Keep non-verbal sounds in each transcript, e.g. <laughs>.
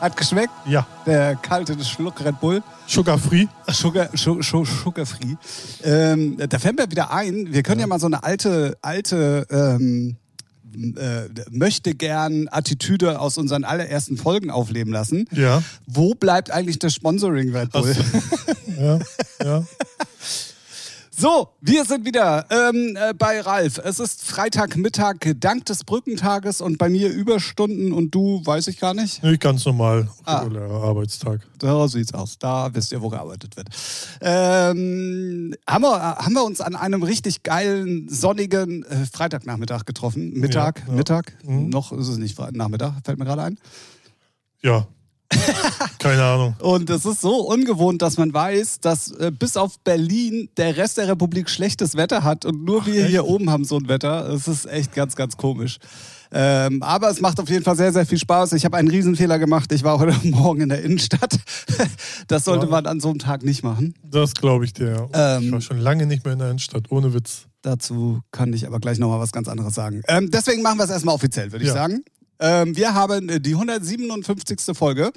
Hat geschmeckt? Ja. Der kalte Schluck Red Bull. Sugar free. Sugar, Sugar, Sugar free. Ähm, da fällt mir wieder ein, wir können ja, mal so eine alte, alte ähm, äh, möchte gern Attitüde aus unseren allerersten Folgen aufleben lassen. Ja. Wo bleibt eigentlich das Sponsoring Red Bull? <laughs> Ja, ja. So, wir sind wieder ähm, äh, bei Ralf. Es ist Freitagmittag, dank des Brückentages und bei mir Überstunden und du, weiß ich gar nicht. Nee, ganz normal, Ah. regulärer Arbeitstag. So sieht's aus. Da wisst ihr, wo gearbeitet wird. Ähm, haben, wir, haben wir uns an einem richtig geilen, sonnigen äh, Freitagnachmittag getroffen? Mittag, Ja, ja. Mittag? Mhm. Noch ist es nicht Nachmittag, fällt mir gerade ein. Ja. <laughs> Keine Ahnung. Und es ist so ungewohnt, dass man weiß, dass äh, bis auf Berlin der Rest der Republik schlechtes Wetter hat und nur wir hier oben haben so ein Wetter. Es ist echt ganz, ganz komisch. Ähm, aber es macht auf jeden Fall sehr, sehr viel Spaß. Ich habe einen Riesenfehler gemacht. Ich war heute <laughs> Morgen in der Innenstadt. <laughs> Das sollte Ja. man an so einem Tag nicht machen. Das glaube ich dir. ja. Ähm. ich war schon lange nicht mehr in der Innenstadt, ohne Witz. Dazu kann ich aber gleich nochmal was ganz anderes sagen. Ähm, deswegen machen wir es erstmal offiziell, würde ich Ja. sagen. Ähm, wir haben äh, die 157. Folge.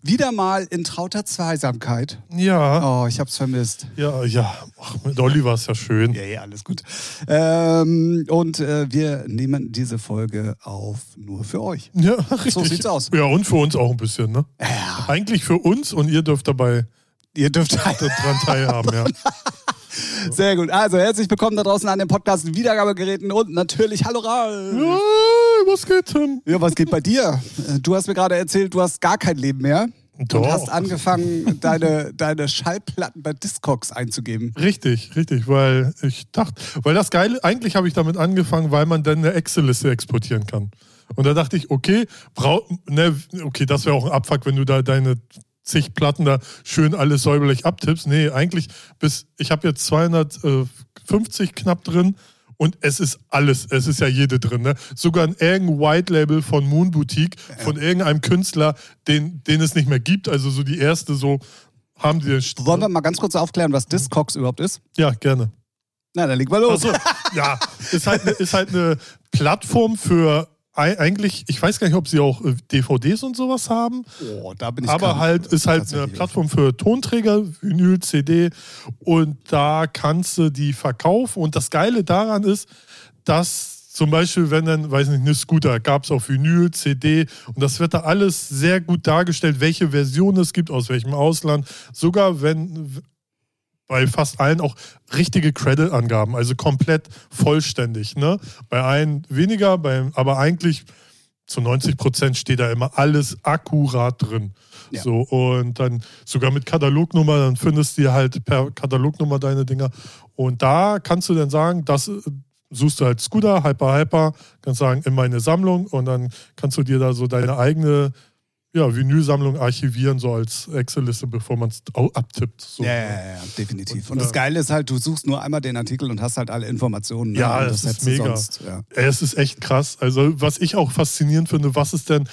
Wieder mal in trauter Zweisamkeit. Ja, Oh, ich hab's vermisst. ja, ja. Ach, mit Olli war es ja schön. Ja, ja, alles gut. Ähm, und äh, wir nehmen diese Folge auf nur für euch. Ja, richtig. So sieht's aus. Ja, und für uns auch ein bisschen, ne? Ja, Eigentlich für uns und ihr dürft dabei ihr dürft <laughs> dran teilhaben, ja. <laughs> Sehr gut. Also herzlich willkommen da draußen an den Podcast Wiedergabegeräten und natürlich Hallo Ralf. ja was geht, Tim? Ja, was geht bei dir? Du hast mir gerade erzählt, du hast gar kein Leben mehr. Doch. Und hast angefangen, deine, deine Schallplatten bei Discogs einzugeben. Richtig, richtig, weil ich dachte, weil das Geile, eigentlich habe ich damit angefangen, weil man dann eine Excel-Liste exportieren kann. Und da dachte ich, okay, brau, ne, okay, das wäre auch ein Abfuck, wenn du da deine zig Platten da schön alles säuberlich abtippst. Nee, eigentlich bis, ich habe jetzt 250 knapp drin und es ist alles, es ist ja jede drin. Ne? Sogar ein irgendein White Label von Moon Boutique, von irgendeinem Künstler, den, den es nicht mehr gibt. Also so die erste, so haben die. Wollen wir mal ganz kurz aufklären, was Discogs überhaupt ist? Ja, gerne. Na, dann legen wir los. Also, ja, ist halt, ist halt eine Plattform für eigentlich, ich weiß gar nicht, ob sie auch äh, DVDs und sowas haben, Oh, da bin ich aber halt ist halt eine Plattform für Tonträger, Vinyl, CD und da kannst du die verkaufen. Und das Geile daran ist, dass zum Beispiel, wenn dann, weiß nicht, eine Scooter gab es auf Vinyl, CD und das wird da alles sehr gut dargestellt, welche Version es gibt, aus welchem Ausland. Sogar wenn bei fast allen auch richtige Credit-Angaben, also komplett vollständig. Ne? Bei einen weniger, bei, aber eigentlich zu 90 Prozent steht da immer alles akkurat drin. Ja. So, und dann sogar mit Katalognummer, dann findest du halt per Katalognummer deine Dinger. Und da kannst du dann sagen, das äh, suchst du halt Scooter, Hyper Hyper, kannst sagen, in meine Sammlung und dann kannst du dir da so deine eigene ja, Vinylsammlung archivieren, so als Excel-Liste, bevor man es abtippt. So. Ja, ja, ja, definitiv. Und, Und, das äh, Geile ist halt, du suchst nur einmal den Artikel und hast halt alle Informationen. Ne? Ja, das ist mega. Sonst, ja. Es ist echt krass. Also, was ich auch faszinierend finde, was ist denn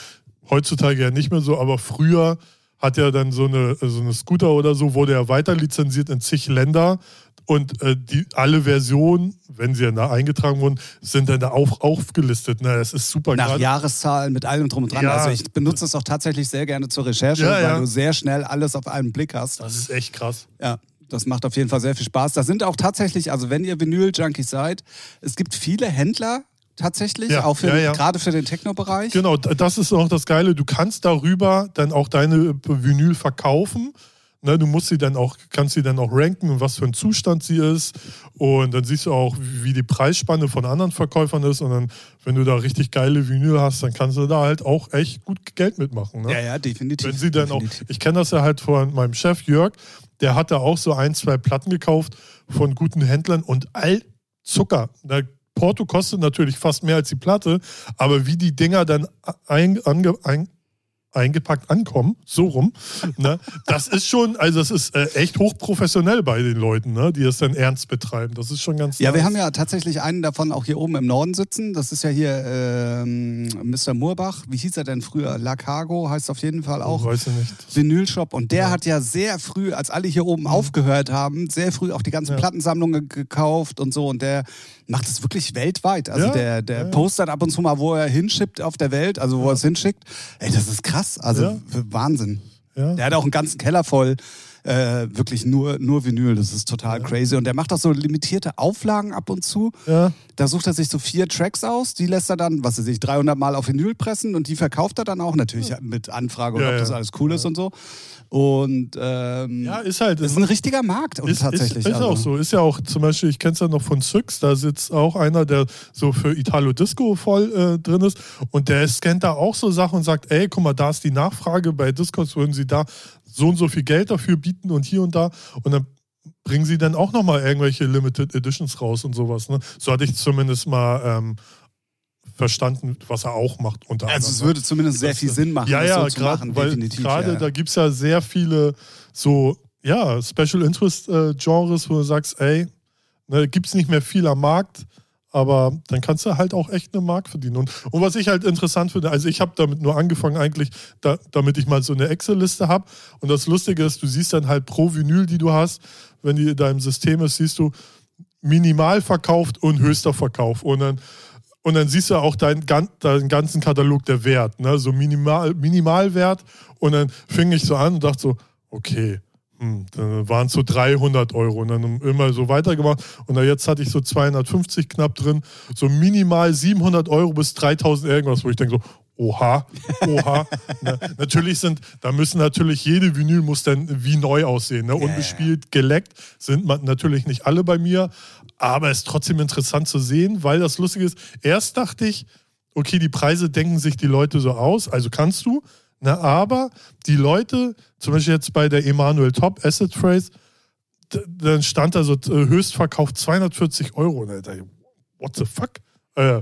heutzutage ja nicht mehr so, aber früher hat ja dann so eine, so eine Scooter oder so, wurde ja weiter lizenziert in zig Länder. Und äh, die, alle Versionen, wenn sie dann da eingetragen wurden, sind dann da auch aufgelistet. Na, das ist super Nach gerade- Jahreszahlen mit allem drum und dran. Ja. Also ich benutze es auch tatsächlich sehr gerne zur Recherche, Ja, weil ja. du sehr schnell alles auf einen Blick hast. Das ist echt krass. Ja, das macht auf jeden Fall sehr viel Spaß. Da sind auch tatsächlich, also wenn ihr Vinyl-Junkies seid, es gibt viele Händler tatsächlich, Ja, auch für, ja, ja. gerade für den Techno-Bereich. Genau, das ist auch das Geile. Du kannst darüber dann auch deine Vinyl verkaufen. Ne, du musst sie dann auch, kannst sie dann auch ranken, und was für ein Zustand sie ist. Und dann siehst du auch, wie die Preisspanne von anderen Verkäufern ist. Und dann, wenn du da richtig geile Vinyl hast, dann kannst du da halt auch echt gut Geld mitmachen. Ne? Ja, ja, definitiv. Wenn sie dann auch, definitiv. ich kenne das ja halt von meinem Chef Jörg, der hat da auch so ein, zwei Platten gekauft von guten Händlern und all Zucker. Na, Porto kostet natürlich fast mehr als die Platte, aber wie die Dinger dann ein, ange, ein, eingepackt ankommen, so rum, ne, das ist schon, also das ist äh, echt hochprofessionell bei den Leuten, ne, die es dann ernst betreiben. Das ist schon ganz Ja, wir nice. haben ja tatsächlich einen davon auch hier oben im Norden sitzen. Das ist ja hier ähm, Mr. Murbach. Wie hieß er denn früher? La Cargo heißt auf jeden Fall auch. Weiß ich nicht. Vinylshop und der Ja. hat ja sehr früh, als alle hier oben aufgehört haben, sehr früh auch die ganzen Ja. Plattensammlungen gekauft und so und der macht es wirklich weltweit. Also Ja, der, der ja, ja. postet ab und zu mal, wo er hinschippt auf der Welt, also wo er es hinschickt. Ey, das ist krass. Also. Wahnsinn. Der hat auch einen ganzen Keller voll. Äh, wirklich nur, nur Vinyl. Das ist total crazy. Und der macht auch so limitierte Auflagen ab und zu. Ja. Da sucht er sich so vier Tracks aus, die lässt er dann, was weiß ich, 300 Mal auf Vinyl pressen und die verkauft er dann auch natürlich mit Anfrage Ja, ob ja. das alles cool ist und so. Und ähm, Ja, ist halt. das ist ein richtiger Markt und Ist, tatsächlich. ist, ist also. auch so. Ist ja auch zum Beispiel, ich kenne es ja noch von Syx, da sitzt auch einer, der so für Italo Disco voll äh, drin ist und der scannt da auch so Sachen und sagt, ey, guck mal, da ist die Nachfrage, bei Discogs würden sie da so und so viel Geld dafür bieten und hier und da und dann bringen sie dann auch nochmal irgendwelche Limited Editions raus und sowas. Ne? So hatte ich zumindest mal ähm, verstanden, was er auch macht unter Also es anderem. würde zumindest sehr viel Sinn machen, Ja, das ja, so zu gerade, machen, weil definitiv. gerade ja. da gibt es ja sehr viele so, ja, Special Interest äh, Genres, wo du sagst, ey, ne, gibt es nicht mehr viel am Markt, aber dann kannst du halt auch echt eine Mark verdienen. Und, und was ich halt interessant finde, also ich habe damit nur angefangen eigentlich, da, damit ich mal so eine Excel-Liste habe. Und das Lustige ist, du siehst dann halt pro Vinyl, die du hast, wenn die in deinem System ist, siehst du minimal verkauft und höchster Verkauf. Und dann und dann siehst du auch deinen, deinen ganzen Katalog der Wert, ne? so minimal, Minimalwert. Und dann fing ich so an und dachte so, okay, dann waren es so 300 Euro und dann immer so weitergemacht. Und dann jetzt hatte ich so 250 knapp drin, so minimal 700 Euro bis 3000 irgendwas, wo ich denke so, oha, oha. <laughs> ne? Natürlich sind, da müssen natürlich jede Vinyl muss dann wie neu aussehen. Ne? Unbespielt, geleckt sind natürlich nicht alle bei mir, aber es ist trotzdem interessant zu sehen, weil das Lustige ist, erst dachte ich, okay, die Preise denken sich die Leute so aus, also kannst du, na, aber die Leute, zum Beispiel jetzt bei der Emanuel Top Asset Phrase, dann stand da so äh, Höchstverkauf 240 Euro. Und Alter, what the fuck? Äh,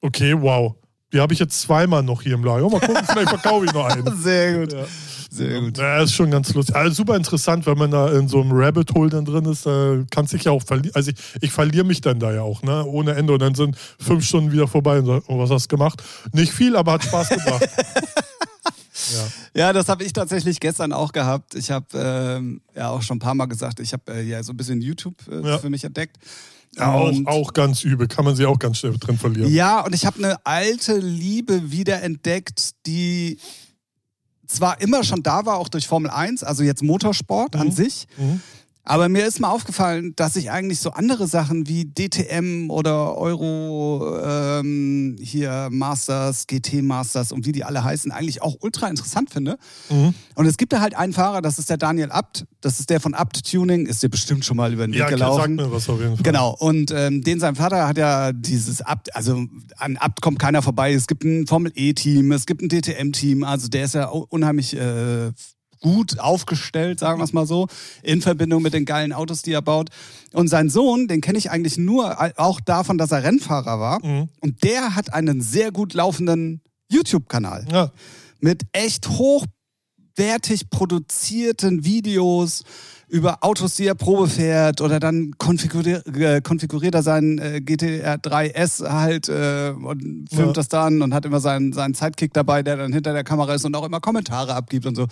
okay, wow. Die habe ich jetzt zweimal noch hier im Lager. Mal gucken, <laughs> vielleicht verkaufe ich noch einen. Sehr gut. Ja. Sehr gut. Ja, ist schon ganz lustig. Also super interessant, wenn man da in so einem Rabbit Hole dann drin ist, da kann sich ja auch verlieren. Also ich, ich verliere mich dann da ja auch, ne? Ohne Ende. Und dann sind fünf Stunden wieder vorbei und so, oh, was hast du gemacht? Nicht viel, aber hat Spaß gemacht. <laughs> ja. Ja, das habe ich tatsächlich gestern auch gehabt. Ich habe ähm, ja auch schon ein paar Mal gesagt, ich habe äh, ja so ein bisschen YouTube äh, Ja. für mich entdeckt. Auch, auch ganz übel. Kann man sich auch ganz schnell drin verlieren. Ja, und ich habe eine alte Liebe wiederentdeckt, die zwar immer schon da war, auch durch Formel 1, also jetzt Motorsport an Mhm. sich. Mhm. Aber mir ist mal aufgefallen, dass ich eigentlich so andere Sachen wie DTM oder Euro ähm, hier Masters, GT Masters und wie die alle heißen, eigentlich auch ultra interessant finde. Mhm. Und es gibt da halt einen Fahrer, das ist der Daniel Abt. Das ist der von Abt Tuning, ist dir bestimmt schon mal über den Weg Ja, gelaufen. mir was auf jeden Fall. Genau, und ähm, den sein Vater hat ja dieses Abt, also an Abt kommt keiner vorbei. Es gibt ein Formel-E-Team, es gibt ein DTM-Team, also der ist ja unheimlich äh, gut aufgestellt, sagen wir es mal so, in Verbindung mit den geilen Autos, die er baut. Und sein Sohn, den kenne ich eigentlich nur auch davon, dass er Rennfahrer war. Mhm. Und der hat einen sehr gut laufenden YouTube-Kanal Ja. mit echt hochwertig produzierten Videos über Autos, die er Probe fährt oder dann konfiguriert, äh, konfiguriert er seinen äh, GTR 3S halt äh, und filmt Ja. das dann und hat immer seinen, seinen Sidekick dabei, der dann hinter der Kamera ist und auch immer Kommentare abgibt und so.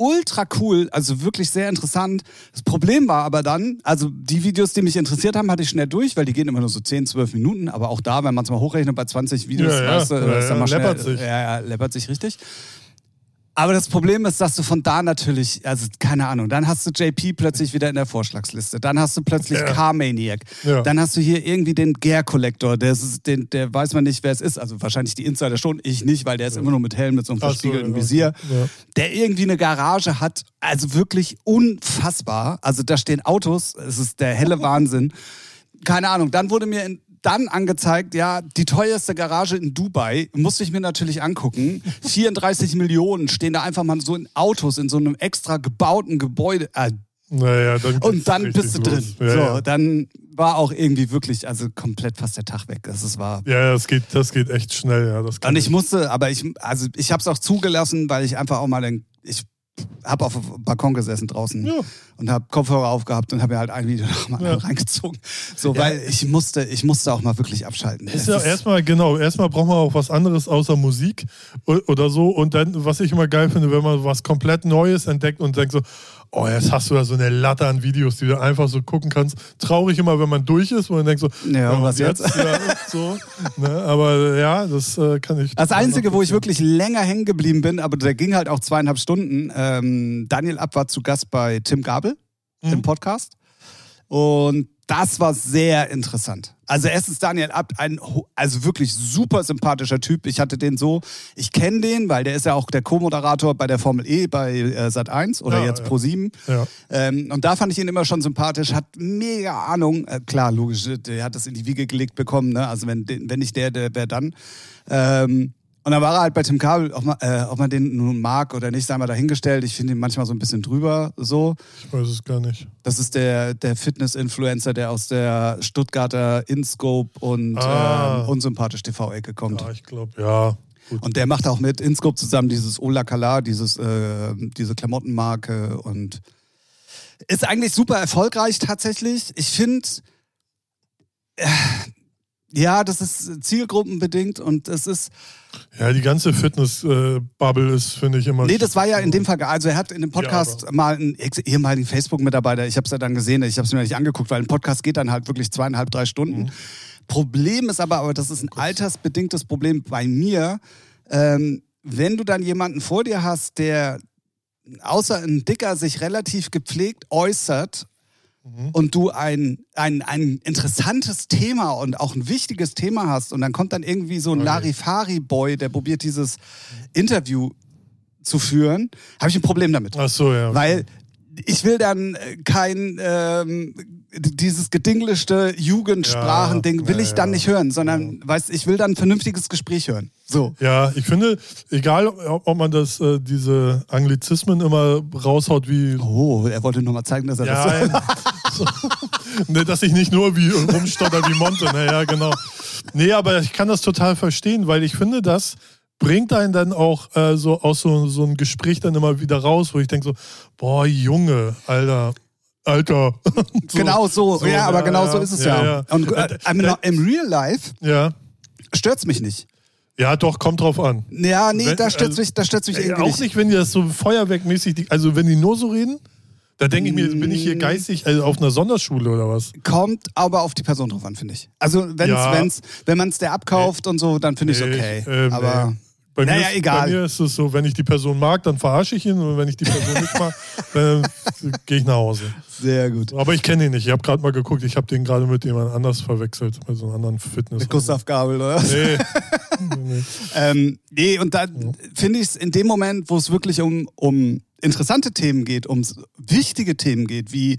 Ultra cool, also wirklich sehr interessant. Das Problem war aber dann, also die Videos, die mich interessiert haben, hatte ich schnell durch, weil die gehen immer nur so 10, 12 Minuten. Aber auch da, wenn man es mal hochrechnet bei 20 Videos, Ja, ja. weißt du, Ja, ja, schnell, läppert sich. Ja, ja, läppert sich richtig. Aber das Problem ist, dass du von da natürlich, also keine Ahnung, dann hast du JP plötzlich wieder in der Vorschlagsliste, dann hast du plötzlich Ja. Car-Maniac, Ja. dann hast du hier irgendwie den Gear Collector, der, ist, den, der weiß man nicht, wer es ist, also wahrscheinlich die Insider schon, ich nicht, weil der ist immer nur mit Helm, mit so einem so, verspiegelten ja. Visier, Ja. der irgendwie eine Garage hat, also wirklich unfassbar, also da stehen Autos, es ist der helle <laughs> Wahnsinn, keine Ahnung, dann wurde mir in, dann angezeigt, ja, die teuerste Garage in Dubai, musste ich mir natürlich angucken. 34 Millionen stehen da einfach mal so in Autos in so einem extra gebauten Gebäude. Äh, Naja, dann und dann bist du drin. Ja, so, ja. dann war auch irgendwie wirklich, also komplett fast der Tag weg. Das ist wahr. Ja, das geht, das geht echt schnell, ja. Und ich musste, aber ich, also ich habe es auch zugelassen, weil ich einfach auch mal den, ich habe auf dem Balkon gesessen draußen Ja. und habe Kopfhörer aufgehabt und habe mir halt ein Video nach dem anderen Ja. reingezogen. So, weil ich musste, ich musste auch mal wirklich abschalten. Ist ja erstmal, genau, erstmal braucht man auch was anderes außer Musik oder so. Und dann, was ich immer geil finde, wenn man was komplett Neues entdeckt und denkt so, oh, jetzt hast du da so eine Latte an Videos, die du einfach so gucken kannst. Traurig immer, wenn man durch ist, wo man denkt so, Ja, und was jetzt? Ja, so, ne? Aber ja, das äh, kann ich. Das Einzige, wo ich wirklich länger hängen geblieben bin, aber der ging halt auch zweieinhalb Stunden. Ähm, Daniel Ab war zu Gast bei Tim Gabel Mhm. im Podcast. Und das war sehr interessant. Also erstens Daniel Abt, ein also wirklich super sympathischer Typ. Ich hatte den so, ich kenne den, weil der ist ja auch der Co-Moderator bei der Formel E bei äh, Sat1 oder Ja, jetzt ja. Pro 7. Ja. Ähm, und da fand ich ihn immer schon sympathisch, hat mega Ahnung. Äh, klar, logisch, der hat das in die Wiege gelegt bekommen. Ne? Also wenn, wenn nicht der, der wer dann. Ähm, und dann war er halt bei Tim Kabel, ob man, äh, ob man den nun mag oder nicht, sei mal dahingestellt. Ich finde ihn manchmal so ein bisschen drüber so. Ich weiß es gar nicht. Das ist der, der Fitness-Influencer, der aus der Stuttgarter InScope und Ah. ähm, Unsympathisch TV-Ecke kommt. Ja, ich glaube, ja. Gut. Und der macht auch mit InScope zusammen dieses Ola Kala, dieses, äh, diese Klamottenmarke und ist eigentlich super erfolgreich tatsächlich. Ich finde, äh, ja, das ist zielgruppenbedingt und es ist, Ja, die ganze Fitness-Bubble ist, finde ich, immer. nee, das war ja in dem Fall, also er hat in dem Podcast Ja, mal einen ehemaligen Facebook-Mitarbeiter, ich habe es ja dann gesehen, ich habe es mir nicht angeguckt, weil ein Podcast geht dann halt wirklich zweieinhalb, drei Stunden. Mhm. Problem ist aber, aber das ist ein altersbedingtes Problem bei mir, ähm, wenn du dann jemanden vor dir hast, der außer ein Dicker sich relativ gepflegt äußert Mhm. und du ein, ein, ein interessantes Thema und auch ein wichtiges Thema hast und dann kommt dann irgendwie so ein Okay. Larifari-Boy, der probiert dieses Interview zu führen, habe ich ein Problem damit. Ach so, ja. Weil ich will dann kein ähm, dieses gedinglischte Jugendsprachending will Ja, ich dann ja, nicht hören, sondern weißt, ich will dann ein vernünftiges Gespräch hören. So. Ja, ich finde, egal ob ob man das, äh, diese Anglizismen immer raushaut wie. Oh, er wollte nur mal zeigen, dass er Ja, das. <laughs> so, ne, dass ich nicht nur wie rumstotter wie Monte, naja, genau. Nee, aber ich kann das total verstehen, weil ich finde, das bringt einen dann auch äh, so aus so, so einem Gespräch dann immer wieder raus, wo ich denke so, boah, Junge, Alter, Alter. <laughs> so, genau so. so, ja, aber genau so ist es ja. Und äh, I mean, im Real Life Ja, stört's mich nicht. ja, doch, kommt drauf an. Ja, nee, Wenn- da stört's also, mich, da stört's mich Ey, irgendwie auch nicht, wenn die das so feuerwerkmäßig, also wenn die nur so reden, da denke ich mir, bin ich hier Mm. geistig also auf einer Sonderschule oder was? Kommt aber auf die Person drauf an, finde ich. Also wenn's, Ja. wenn's, wenn man es der abkauft und so, dann finde ich es okay. ähm, aber. Bei Naja, mir, ist, egal. Bei mir ist es so, wenn ich die Person mag, dann verarsche ich ihn und wenn ich die Person nicht mag, <laughs> dann gehe ich nach Hause. sehr gut. Aber ich kenne ihn nicht. Ich habe gerade mal geguckt, ich habe den gerade mit jemand anders verwechselt, mit so einem anderen Fitness. Mit Gustav Gabel, oder? Nee. nee. <laughs> Ähm, nee, und da finde ich es in dem Moment, wo es wirklich um, um interessante Themen geht, um wichtige Themen geht, wie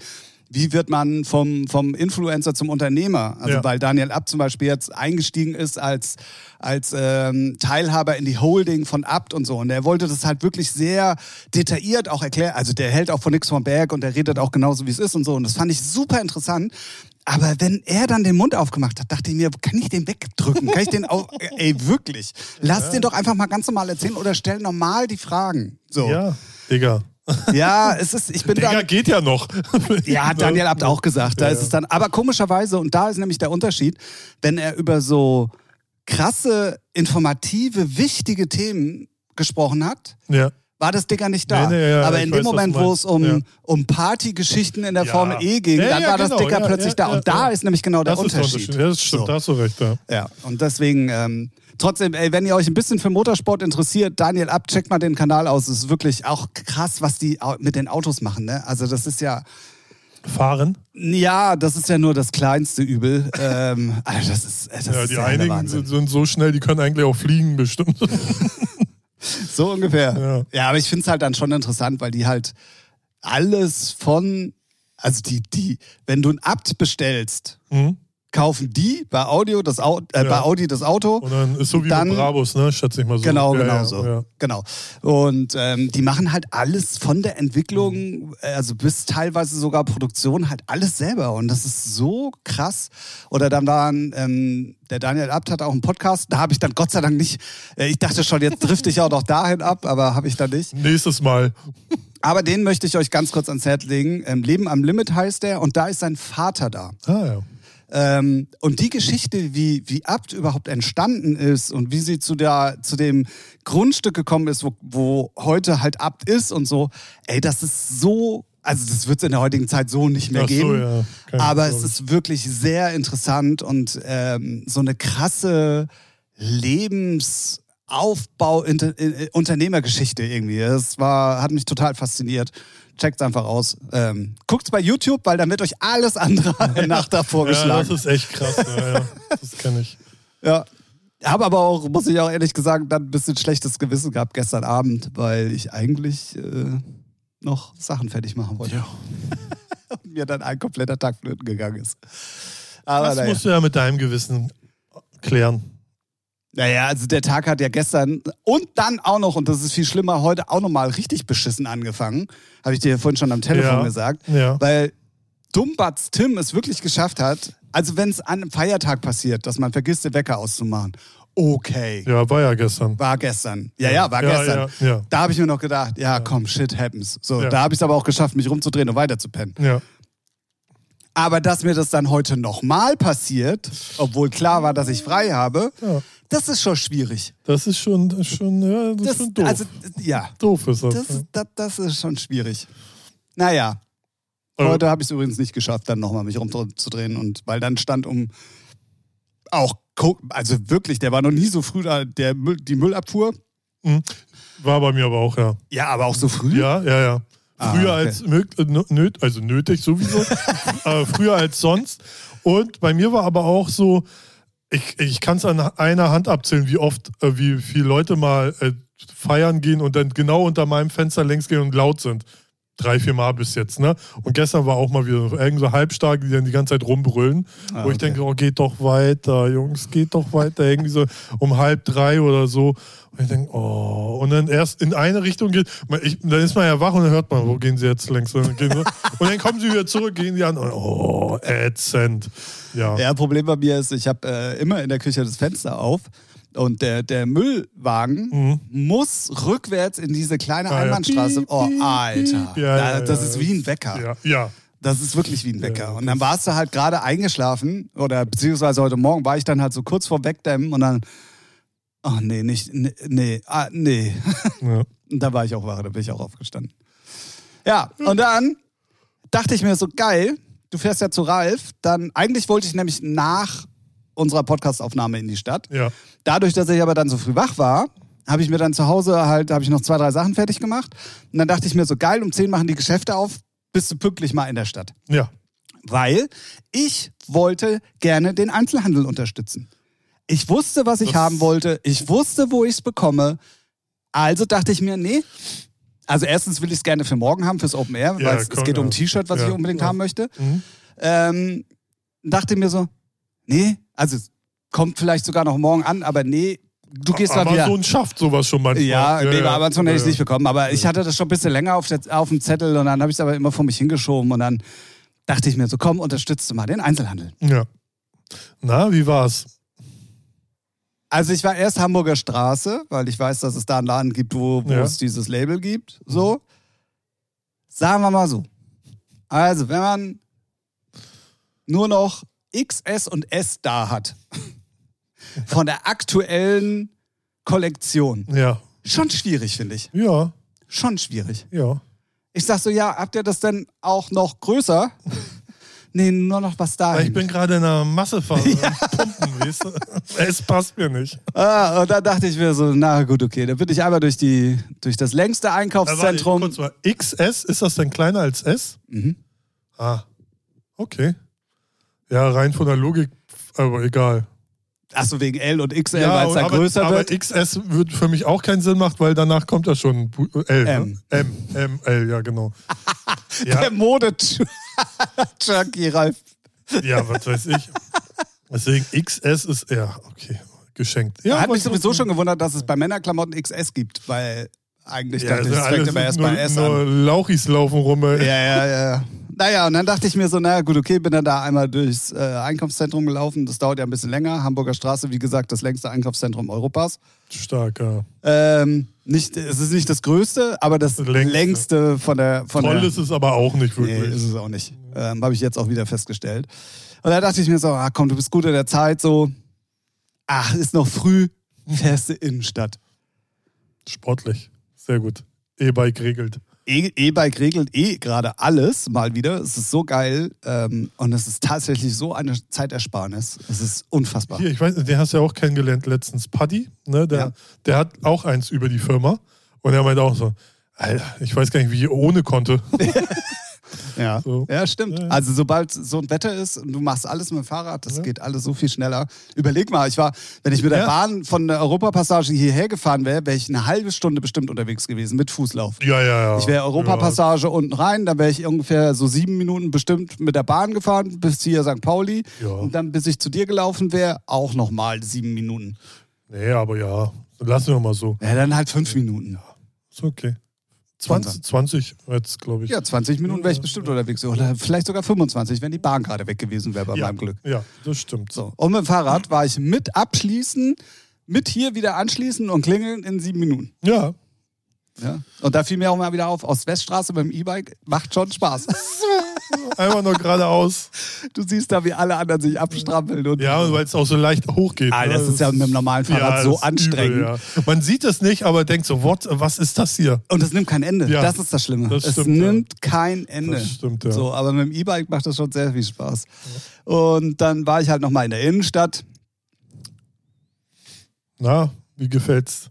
wie wird man vom, vom Influencer zum Unternehmer? Also Ja. weil Daniel Abt zum Beispiel jetzt eingestiegen ist als, als ähm, Teilhaber in die Holding von Abt und so. Und er wollte das halt wirklich sehr detailliert auch erklären. Also der hält auch von nix vom Berg und der redet auch genauso, wie es ist und so. Und das fand ich super interessant. Aber wenn er dann den Mund aufgemacht hat, dachte ich mir, kann ich den wegdrücken? Kann ich den auch, <laughs> ey, wirklich? Lass den doch einfach mal ganz normal erzählen oder stell normal die Fragen. So. Ja, Ja, Digga. es ist, ich bin Digga dann, geht ja noch. <laughs> ja, hat Daniel Abt auch gesagt. Da Ja, ist es dann, aber komischerweise, und da ist nämlich der Unterschied, wenn er über so krasse, informative, wichtige Themen gesprochen hat, Ja. war das Dicker nicht da. Nee, nee, ja, aber in dem Moment, wo es um, Ja. um Partygeschichten in der Ja. Formel E ging, dann war das genau, Dicker ja, plötzlich da. Und da ist nämlich genau der Das der Unterschied. Unterschied. Ja, das stimmt, So. da hast du recht. Ja. Ja, und deswegen, ähm, trotzdem, ey, wenn ihr euch ein bisschen für Motorsport interessiert, Daniel Ab, checkt mal den Kanal aus. Es ist wirklich auch krass, was die mit den Autos machen. Ne? Also das ist ja, Fahren. ja, das ist ja nur das kleinste Übel. ähm, also das ist, das Ja, ist die ja einigen sind, sind so schnell, die können eigentlich auch fliegen, bestimmt. <laughs> So ungefähr. Ja. Ja, aber ich finde es halt dann schon interessant, weil die halt alles von, also die, die, wenn du ein Abt bestellst, Mhm. Kaufen die bei Audio das Au äh, Ja. bei Audi das Auto. Und dann ist so wie Dann- Brabus, ne? Schätze ich mal so. Genau, ja, genau ja, so. Genau. Und ähm, die machen halt alles von der Mhm. Entwicklung, äh, also bis teilweise sogar Produktion, halt alles selber. Und das ist so krass. Oder dann waren, ähm, der Daniel Abt hat auch einen Podcast, da habe ich dann Gott sei Dank nicht, äh, ich dachte schon, jetzt drifte ich auch noch dahin ab, aber habe ich dann nicht. Nächstes Mal. Aber den möchte ich euch ganz kurz ans Herz legen. Ähm, Leben am Limit heißt der und da ist sein Vater da. Ah ja. Ähm, und die Geschichte, wie, wie Abt überhaupt entstanden ist und wie sie zu, der, zu dem Grundstück gekommen ist, wo, wo heute halt Abt ist und so, ey, das ist so also das wird es in der heutigen Zeit so nicht mehr so, geben. ja. Aber Sorge. es ist wirklich sehr interessant und ähm, so eine krasse Lebensaufbau, äh, Unternehmergeschichte irgendwie. Das war, hat mich total fasziniert. Checkt's einfach aus. Ähm, guckt's bei YouTube, weil dann wird euch alles andere <laughs> <laughs> nach davor ja, das ist echt krass. Ja, ja. Das kenne ich. Ja. Habe aber auch, muss ich auch ehrlich gesagt, dann ein bisschen schlechtes Gewissen gehabt gestern Abend, weil ich eigentlich äh, noch Sachen fertig machen wollte. Ja. <laughs> Und mir dann ein kompletter Tag flöten gegangen ist. Aber Das naja. musst du ja mit deinem Gewissen klären. Naja, also der Tag hat ja gestern und dann auch noch, und das ist viel schlimmer, heute auch nochmal richtig beschissen angefangen. Habe ich dir vorhin schon am Telefon Ja. gesagt. Ja. Weil Dummbatz Tim es wirklich geschafft hat, also wenn es an einem Feiertag passiert, dass man vergisst, den Wecker auszumachen. Okay. Ja, war ja gestern. War gestern. Ja, ja, war Ja, gestern. ja, ja. Da habe ich mir noch gedacht, ja, komm, shit happens. So, da habe ich es aber auch geschafft, mich rumzudrehen und weiterzupennen. Ja. Aber dass mir das dann heute nochmal passiert, obwohl klar war, dass ich frei habe, Ja. Das ist schon schwierig. Das ist schon, das ist schon, ja, das ist Das, schon doof. also, ja, doof ist das. das ist, das, das ist schon schwierig. Naja, Aber- heute habe ich es übrigens nicht geschafft, dann nochmal mich rumzudrehen. Und weil dann stand um auch, also wirklich, der war noch nie so früh da, der Müll, die Müllabfuhr. War bei mir aber auch, ja. Ja, aber auch so früh? Ja, ja, ja. Ah, Früher okay. als äh, nöt, also nötig sowieso, aber <laughs> früher als sonst. Und bei mir war aber auch so, ich, ich kann es an einer Hand abzählen, wie oft, äh, wie viele Leute mal äh, feiern gehen und dann genau unter meinem Fenster längs gehen und laut sind. Drei, vier Mal bis jetzt, ne? Und gestern war auch mal wieder irgend so Halbstarke, die dann die ganze Zeit rumbrüllen. Ah, wo ich denke, oh, geht doch weiter, Jungs, geht doch weiter. Irgendwie so um halb drei oder so. Und ich denke, oh. Und dann erst in eine Richtung geht, man- ich, dann ist man ja wach und dann hört man, wo gehen sie jetzt längs? Und dann <laughs> kommen sie wieder zurück, gehen die an. Und, oh, ätzend. Ja. Ja, Problem bei mir ist, ich habe äh, immer in der Küche das Fenster auf und der, der Müllwagen muss rückwärts in diese kleine Mhm. Ah, ja. Einbahnstraße. Oh, piep, Alter. piep. Ja, Da- ja, das ja. ist wie ein Wecker. Ja, ja. Das ist wirklich wie ein Wecker. Ja, und dann warst du halt gerade eingeschlafen oder beziehungsweise heute Morgen war ich dann halt so kurz vor Wegdämmen und dann, oh nee, nicht, nee, nee, ah, nee. <laughs> ja. Und da war ich auch wach, da bin ich auch aufgestanden. Ja, und dann dachte ich mir so, geil, du fährst ja zu Ralf, dann, eigentlich wollte ich nämlich nach unserer Podcastaufnahme in die Stadt. ja. Dadurch, dass ich aber dann so früh wach war, habe ich mir dann zu Hause halt, habe ich noch zwei, drei Sachen fertig gemacht. Und dann dachte ich mir so, geil, um 10 machen die Geschäfte auf, bist du pünktlich mal in der Stadt. ja. Weil ich wollte gerne den Einzelhandel unterstützen. Ich wusste, was ich Das- haben wollte. Ich wusste, wo ich es bekomme. Also dachte ich mir, nee. Also erstens will ich es gerne für morgen haben, fürs Open Air, Ja, weil es, es komm, geht um ja. ein T-Shirt, was Ja, ich unbedingt ja. haben möchte. Mhm. Ähm, dachte mir so, nee, also es kommt vielleicht sogar noch morgen an, aber nee, du gehst dann wieder. Amazon schafft sowas schon manchmal. Ja, nee, bei Amazon hätte ich es ja. nicht bekommen. Aber ich hatte das schon ein bisschen länger auf, der, auf dem Zettel und dann habe ich es aber immer vor mich hingeschoben und dann dachte ich mir so, komm, unterstützt du mal den Einzelhandel. Ja. Na, wie war's? Also ich war erst Hamburger Straße, weil ich weiß, dass es da einen Laden gibt, wo, wo Ja. es dieses Label gibt. So. Sagen wir mal so. Also, wenn man nur noch XS und S da hat, von der aktuellen Kollektion, Ja. schon schwierig, finde ich. Ja, Schon schwierig. ja. Ich sag so, ja, habt ihr das denn auch noch größer? <laughs> nee, nur noch was da. Ich bin gerade in einer Massephase <laughs> am Pumpen, weißt du? <laughs> Es passt mir nicht. Ah, und dann dachte ich mir so, na gut, okay. Dann bin ich einmal durch, die, durch das längste Einkaufszentrum. mal. XS, ist das denn kleiner als S? Mhm. Ah, okay. Ja, rein von der Logik, aber egal. Achso, wegen L und XL, weil es dann aber, größer aber wird. XS wird für mich auch keinen Sinn machen, weil danach kommt ja schon L. M. Ne? M, M, L, ja, genau. <laughs> ja, Der Mode-Junkie, Ralf. ja, was weiß ich. Deswegen XS ist, ja, okay, geschenkt. Ja, Hat aber mich sowieso schon gewundert, dass es bei Männerklamotten XS gibt, weil eigentlich Ja, dachte ich, das fängt immer erst nur, bei S nur an. Lauchis laufen rum. ey. Ja, ja, ja. Naja, und dann dachte ich mir so, na gut, okay, bin dann da einmal durchs äh, Einkaufszentrum gelaufen. Das dauert ja ein bisschen länger. Hamburger Straße, wie gesagt, das längste Einkaufszentrum Europas. Stark, ja. Ähm, nicht, es ist nicht das größte, aber das längste, längste. von der. Von Toll der, ist es aber auch nicht Nee, wirklich. ist es auch nicht. Ähm, Habe ich jetzt auch wieder festgestellt. Und da dachte ich mir so, ah, komm, du bist gut in der Zeit, so, ach, ist noch früh, du Innenstadt. Sportlich. Sehr gut. E-Bike regelt. E-Bike regelt eh gerade alles mal wieder. Es ist so geil ähm, und es ist tatsächlich so eine Zeitersparnis. Es ist unfassbar. Hier, ich weiß, den hast du ja auch kennengelernt letztens, Paddy, ne? Der, Ja. der hat auch eins über die Firma. Und er meinte auch so, Alter, ich weiß gar nicht, wie ich ohne konnte. <laughs> Ja, So. ja stimmt. Ja, ja. Also sobald so ein Wetter ist und du machst alles mit dem Fahrrad, das Ja. geht alles so viel schneller. Überleg mal, ich war, wenn ich mit der Ja. Bahn von der Europapassage hierher gefahren wäre, wäre ich eine halbe Stunde bestimmt unterwegs gewesen mit Fußlauf. Ja, ja, ja. Ich wäre Europapassage unten rein, dann wäre ich ungefähr so sieben Minuten bestimmt mit der Bahn gefahren bis hier St. Pauli. Ja. Und dann, bis ich zu dir gelaufen wäre, auch nochmal sieben Minuten. Ja. Nee, aber ja, lassen wir mal so. Ja, dann halt fünf Minuten. Ist okay. 20, 20 jetzt, glaube ich. Ja, 20 Minuten wäre ich bestimmt unterwegs. Oder vielleicht sogar 25, wenn die Bahn gerade weg gewesen wäre bei ja, meinem Glück. Ja, das stimmt. So. Und mit dem Fahrrad war ich mit abschließen, mit hier wieder anschließen und klingeln in sieben Minuten. Ja. Ja. Und da fiel mir auch mal wieder auf, Ost-West-Straße mit dem E-Bike macht schon Spaß. <laughs> Einfach nur geradeaus. Du siehst da, wie alle anderen sich abstrampeln. Und Ja, weil es auch so leicht hochgeht. Ah, ne? das ist ja mit dem normalen Fahrrad so das ist anstrengend. Übel, ja. Man sieht es nicht, aber denkt so, what, was ist das hier? Und es nimmt kein Ende. Ja, das ist das Schlimme. das es stimmt, ja. nimmt kein Ende. Das stimmt, ja. So, aber mit dem E-Bike macht das schon sehr viel Spaß. Und dann war ich halt nochmal in der Innenstadt. Na, wie gefällt's?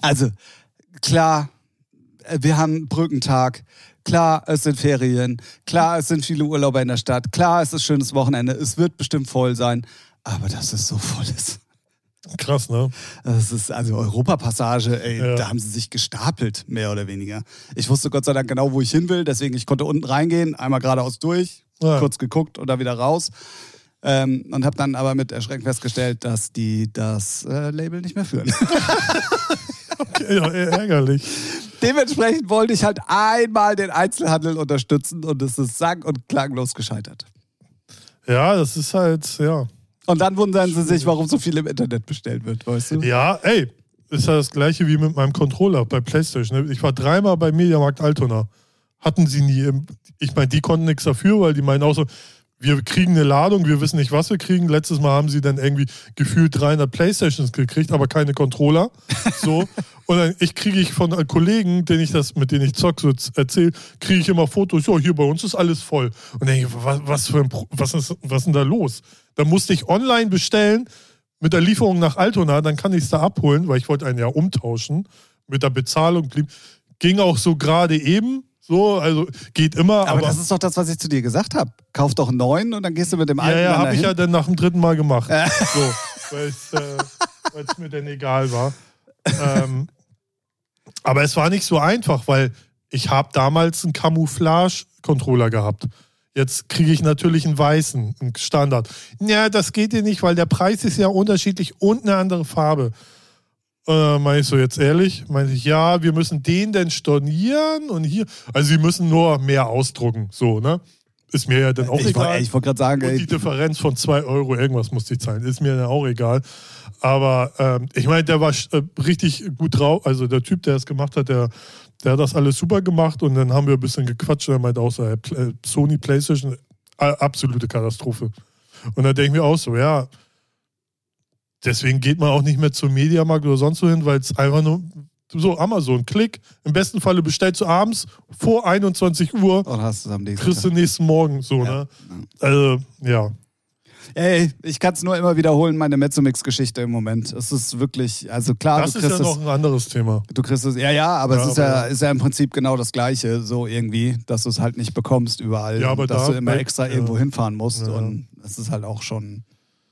Also, klar, äh, wir haben Brückentag. Klar, es sind Ferien. Klar, es sind viele Urlauber in der Stadt. Klar, es ist schönes Wochenende. Es wird bestimmt voll sein. Aber dass es so voll ist. Krass, ne? Das ist also Europapassage, ey, Ja. da haben sie sich gestapelt, mehr oder weniger. Ich wusste Gott sei Dank genau, wo ich hin will, deswegen ich konnte unten reingehen, einmal geradeaus durch, Ja. kurz geguckt und dann wieder raus. Ähm, und habe dann aber mit Erschrecken festgestellt, dass die das äh, Label nicht mehr führen. <laughs> Okay, ja, eher ärgerlich. Dementsprechend wollte ich halt einmal den Einzelhandel unterstützen und es ist sang- und klanglos gescheitert. Ja, das ist halt, ja. Und dann wundern sie sich, warum so viel im Internet bestellt wird, weißt du? Ja, ey, ist ja das gleiche wie mit meinem Controller bei PlayStation. ne? Ich war dreimal bei Mediamarkt Altona. Hatten sie nie. Im, ich meine, die konnten nichts dafür, weil die meinen auch so, wir kriegen eine Ladung, wir wissen nicht, was wir kriegen. Letztes Mal haben sie dann irgendwie gefühlt 300 Playstations gekriegt, aber keine Controller. So. <laughs> Und dann ich kriege ich von Kollegen, den ich das, mit denen ich zock, so erzähle, kriege ich immer Fotos, ja, hier bei uns ist alles voll. Und denke ich, was, was, für ein, was, ist, was ist denn da los? Dann musste ich online bestellen mit der Lieferung nach Altona, dann kann ich es da abholen, weil ich wollte ein Jahr umtauschen. Mit der Bezahlung blieb, ging auch so gerade eben. So, also geht immer. Aber, Aber, das ist doch das, was ich zu dir gesagt habe. Kauf doch einen neuen und dann gehst du mit dem ja, alten ja, dann habe ich ja dann nach dem dritten Mal gemacht. so, weil es äh, mir dann egal war. Ähm, aber es war nicht so einfach, weil ich habe damals einen Camouflage-Controller gehabt. Jetzt kriege ich natürlich einen weißen, einen Standard. Ja, das geht dir nicht, weil der Preis ist ja unterschiedlich und eine andere Farbe. Äh, meine ich so jetzt ehrlich? Meine ich, ja, wir müssen den denn stornieren und hier. Also sie müssen nur mehr ausdrucken, so, ne? Ist mir ja dann auch ich egal. wollte ich wollte gerade sagen, Und ey, die Differenz von 2 Euro, irgendwas musste ich zahlen. Ist mir dann auch egal. Aber ähm, ich meine, der war äh, richtig gut drauf. Also der Typ, der es gemacht hat, der, der hat das alles super gemacht. Und dann haben wir ein bisschen gequatscht. Und er meinte auch so, äh, Sony Playstation, äh, absolute Katastrophe. Und da denke ich mir auch so, ja, deswegen geht man auch nicht mehr zum Mediamarkt oder sonst wo hin, weil es einfach nur so Amazon, Klick. Im besten Falle bestellst du abends vor 21 Uhr, oder hast du es am nächsten kriegst du nächsten Morgen so, Ja. ne? Also, ja. Ey, ich kann es nur immer wiederholen, meine Mezzomix-Geschichte im Moment. Es ist wirklich, also klar, Das du ist ja kriegst noch es. ein anderes Thema. Du kriegst es, ja, ja, aber Ja, es ist aber ja, ist ja im Prinzip genau das Gleiche, so irgendwie, dass du es halt nicht bekommst überall. Ja, aber und dass da- du immer extra ja. irgendwo hinfahren musst. Und das ist halt auch schon.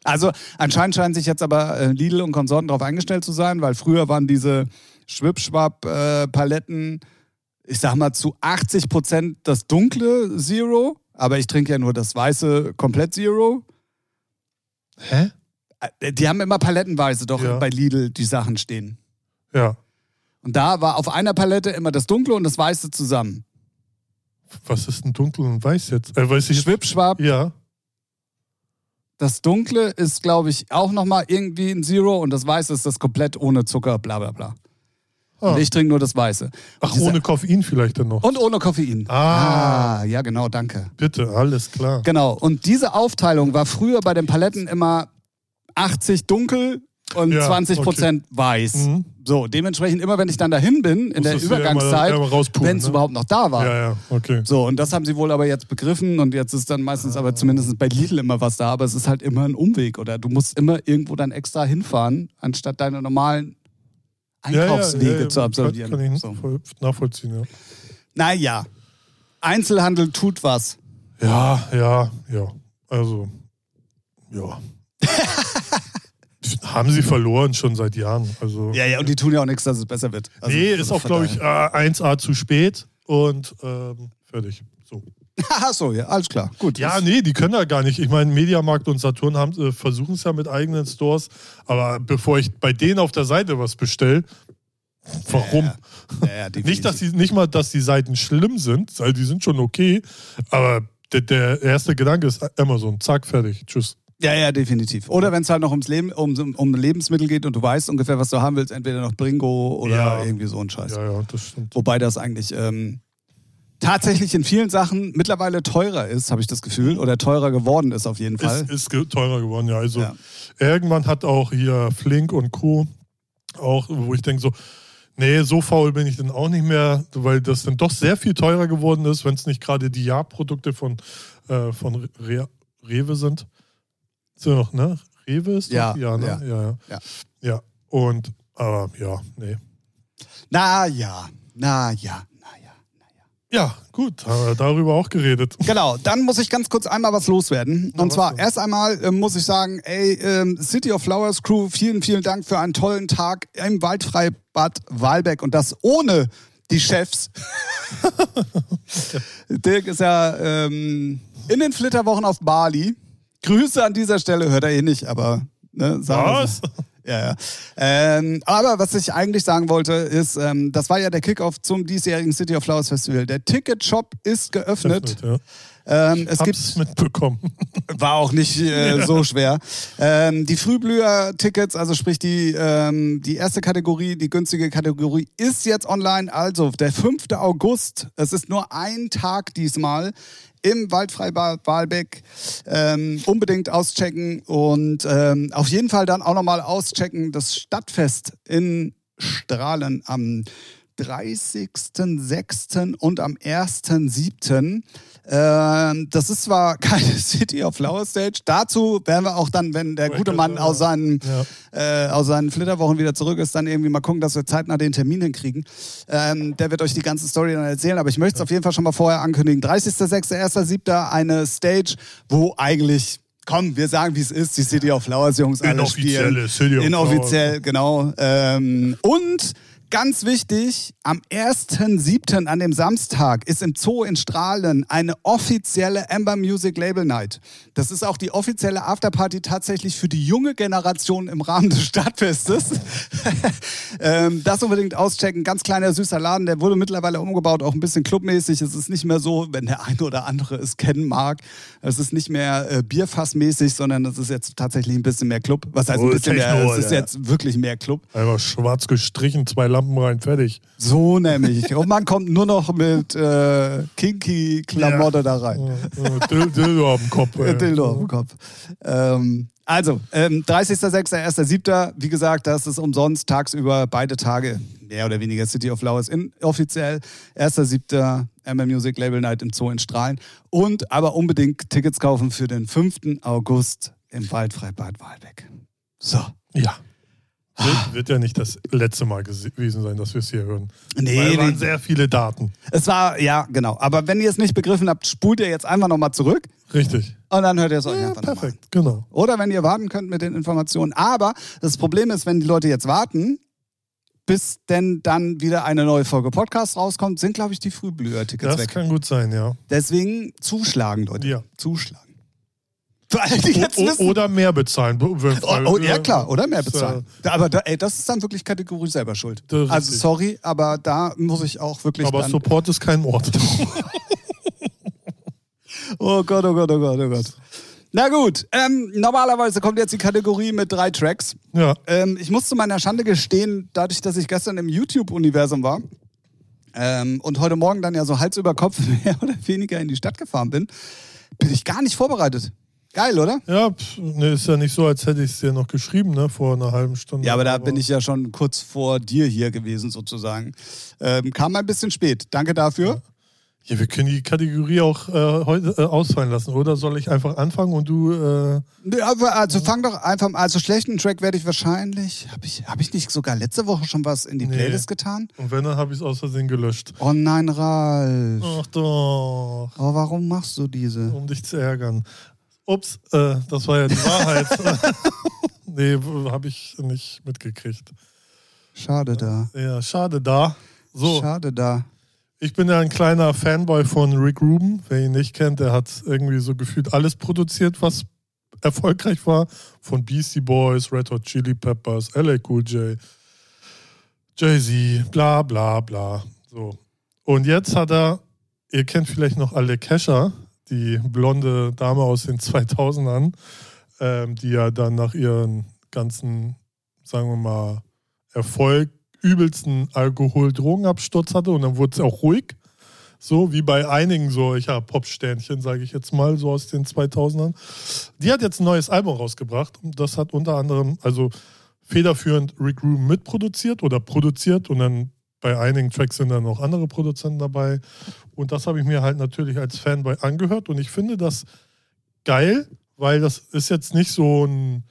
Also anscheinend scheinen sich jetzt aber äh, Lidl und Konsorten darauf eingestellt zu sein, weil früher waren diese Schwipschwapp-Paletten, ich sag mal, zu 80 Prozent das dunkle Zero, aber ich trinke ja nur das weiße komplett Zero. Hä? Äh, Die haben immer palettenweise doch Ja. bei Lidl die Sachen stehen. Ja. Und da war auf einer Palette immer das Dunkle und das Weiße zusammen. Was ist denn dunkel und weiß jetzt? Äh, weiß ich jetzt? Schwipschwab, Ja. Das Dunkle ist, glaube ich, auch nochmal irgendwie ein Zero und das Weiße ist das komplett ohne Zucker, bla bla bla. Ah. Und ich trinke nur das Weiße. Und Ach, diese- ohne Koffein vielleicht dann noch. Und ohne Koffein. Ah. ja, genau, danke. Bitte, alles klar. Genau. Und diese Aufteilung war früher bei den Paletten immer 80 dunkel, und Ja, 20% weiß. Mhm. So, dementsprechend immer, wenn ich dann dahin bin, in der ja Übergangszeit, wenn es ne? überhaupt noch da war. Ja, ja, okay. So, und das haben sie wohl aber jetzt begriffen und jetzt ist dann meistens aber zumindest bei Lidl immer was da, aber es ist halt immer ein Umweg oder du musst immer irgendwo dann extra hinfahren, anstatt deine normalen Einkaufswege zu absolvieren. Kann, kann ich so. voll nachvollziehen, ja. Naja, Einzelhandel tut was. Ja, ja, ja. Also, ja. Haben sie verloren schon seit Jahren. Also, Ja, ja, und die tun ja auch nichts, dass es besser wird. Also, nee, also ist auch, von glaube ich, daher. äh, 1A zu spät und ähm, fertig. So. <laughs> Ach so, ja, alles klar. Gut. Ja, nee, die können ja gar nicht. Ich meine, Mediamarkt und Saturn haben, äh, versuchen es ja mit eigenen Stores, aber bevor ich bei denen auf der Seite was bestelle, warum? Ja, ja. <laughs> Nicht, dass die, nicht mal, dass die Seiten schlimm sind, weil die sind schon okay, aber der, der erste Gedanke ist Amazon, zack, fertig, tschüss. Ja, ja, definitiv. Oder wenn es halt noch ums Leben, um, um Lebensmittel geht und du weißt ungefähr, was du haben willst, entweder noch Bringo oder Ja. irgendwie so ein Scheiß. Ja, ja, das stimmt. Wobei das eigentlich ähm, tatsächlich in vielen Sachen mittlerweile teurer ist, habe ich das Gefühl, oder teurer geworden ist auf jeden Fall. Ist, ist teurer geworden, ja. Also Ja. irgendwann hat auch hier Flink und Co. auch, wo ich denke so, nee, so faul bin ich dann auch nicht mehr, weil das dann doch sehr viel teurer geworden ist, wenn es nicht gerade die Jahrprodukte von, äh, von Re Rewe sind. So noch, ne? Rewe ist doch? Ja, ja, ne? ja. ja, ja. Ja. Ja, und, aber ja, nee. Na ja, na ja, na ja, ja. Ja, gut, haben wir darüber auch geredet. <laughs> Genau, dann muss ich ganz kurz einmal was loswerden. Und was zwar erst einmal ähm, muss ich sagen, ey, ähm, City of Flowers Crew, vielen, vielen Dank für einen tollen Tag im Waldfreibad Walbeck und das ohne die Chefs. <laughs> Dirk ist ja ähm, in den Flitterwochen auf Bali. Grüße an dieser Stelle, hört er eh nicht, aber ne, sagen Was? Ja, ja. Ähm, aber was ich eigentlich sagen wollte, ist, ähm, das war ja der Kickoff zum diesjährigen City of Flowers Festival. Der Ticketshop ist geöffnet. Ja. Ähm, es gibt Hab's mitbekommen. <laughs> war auch nicht äh, so schwer. Ähm, die Frühblüher-Tickets, also sprich die, ähm, die erste Kategorie, die günstige Kategorie, ist jetzt online. Also der 5. August. Es ist nur ein Tag diesmal im Waldfreibad Walbeck. Ähm, unbedingt auschecken und ähm, auf jeden Fall dann auch nochmal auschecken das Stadtfest in Strahlen am 30.06. und am 1.07. Ähm, das ist zwar <laughs> keine City of Flower Stage. Dazu werden wir auch dann, wenn der gute Mann aus seinen, Ja. äh, aus seinen Flitterwochen wieder zurück ist, dann irgendwie mal gucken, dass wir zeitnah den Termin hinkriegen. Ähm, der wird euch die ganze Story dann erzählen, aber ich möchte es auf jeden Fall schon mal vorher ankündigen. 30.06., 1.07. eine Stage, wo eigentlich Komm, wir sagen, wie es ist. Die City of Flowers Jungs alle Inoffizielle spielen. City of Inoffiziell, genau. Ähm, und ganz wichtig, am 1.7., an dem Samstag, ist im Zoo in Strahlen eine offizielle Amber Music Label Night. Das ist auch die offizielle Afterparty tatsächlich für die junge Generation im Rahmen des Stadtfestes. <laughs> ähm, das unbedingt auschecken. Ganz kleiner, süßer Laden, der wurde mittlerweile umgebaut, auch ein bisschen clubmäßig. Es ist nicht mehr so, wenn der eine oder andere es kennen mag. Es ist nicht mehr äh, Bierfassmäßig, sondern es ist jetzt tatsächlich ein bisschen mehr Club. Was heißt ein bisschen mehr? Es ist jetzt wirklich mehr Club. Einfach schwarz gestrichen, zwei Lampen rein, fertig. So nämlich. Und man kommt nur noch mit äh, kinky Klamotte da rein. Dildo auf dem Kopf. ey. Dildo auf dem Kopf. Ähm, also, ähm, 30.06., 1.07., wie gesagt, das ist umsonst tagsüber beide Tage, mehr oder weniger City of Flowers inoffiziell. 1.07. MM Music Label Night im Zoo in Strahlen. Und aber unbedingt Tickets kaufen für den 5. August im Waldfreibad Walbeck. So. Ja. Wird, wird ja nicht das letzte Mal gewesen sein, dass wir es hier hören. Nee, Weil es waren nee. sehr viele Daten. Es war, ja, genau. Aber wenn ihr es nicht begriffen habt, spult ihr jetzt einfach nochmal zurück Richtig. und dann hört ihr es euch Ja, einfach perfekt, genau. Oder wenn ihr warten könnt mit den Informationen. Aber das Problem ist, wenn die Leute jetzt warten, bis denn dann wieder eine neue Folge Podcast rauskommt, sind, glaube ich, die Frühblüher-Tickets Das weg. kann gut sein, ja. Deswegen zuschlagen, Leute. Ja. Zuschlagen. Für alle, die jetzt O- wissen. Oder mehr bezahlen. Oh, oh, ja klar, oder mehr Ist, bezahlen. Aber da, ey, das ist dann wirklich Kategorie selber schuld. Also sorry, aber da muss ich auch wirklich Aber. Support ist kein Ort. <laughs> Oh Gott, oh Gott, oh Gott, oh Gott. Na gut, ähm, normalerweise kommt jetzt die Kategorie mit drei Tracks. ja. Ähm, ich muss zu meiner Schande gestehen, dadurch, dass ich gestern im YouTube-Universum war ähm, und heute Morgen dann ja so Hals über Kopf <laughs> mehr oder weniger in die Stadt gefahren bin, bin ich gar nicht vorbereitet. Geil, oder? Ja, pff, ne, ist ja nicht so, als hätte ich es dir noch geschrieben, ne, vor einer halben Stunde. Ja, aber da bin ich ja schon kurz vor dir hier gewesen, sozusagen. Ähm, kam ein bisschen spät. Danke dafür. Ja, wir können die Kategorie auch äh, heute äh, ausfallen lassen, oder? Soll ich einfach anfangen und du. Äh, Nee, aber also fang doch einfach Also schlechten Track werde ich wahrscheinlich. Habe ich, hab ich nicht sogar letzte Woche schon was in die Nee. Playlist getan? und wenn, dann habe ich es aus Versehen gelöscht. Oh nein, Ralf. Ach doch, Oh, warum machst du diese? um dich zu ärgern. Ups, äh, das war ja die Wahrheit. <laughs> nee, habe ich nicht mitgekriegt. Schade da. Ja, schade da. So, Schade da. ich bin ja ein kleiner Fanboy von Rick Rubin. Wer ihn nicht kennt, der hat irgendwie so gefühlt alles produziert, was erfolgreich war. Von Beastie Boys, Red Hot Chili Peppers, LA Cool J, Jay-Z, bla bla bla. So. Und jetzt hat er, ihr kennt vielleicht noch alle Kesha, die blonde Dame aus den <laughs> 2000ern, ähm, die ja dann nach ihren ganzen, sagen wir mal, Erfolg übelsten Alkohol-Drogenabsturz hatte und dann wurde es auch ruhig. So wie bei einigen solcher Popsternchen, sage ich jetzt mal, so aus den 2000ern. Die hat jetzt ein neues Album rausgebracht und das hat unter anderem, also federführend Rick Rubin mitproduziert oder produziert und dann bei einigen Tracks sind dann noch andere Produzenten dabei. Und das habe ich mir halt natürlich als Fanboy angehört und ich finde das geil, weil das ist jetzt nicht so ein,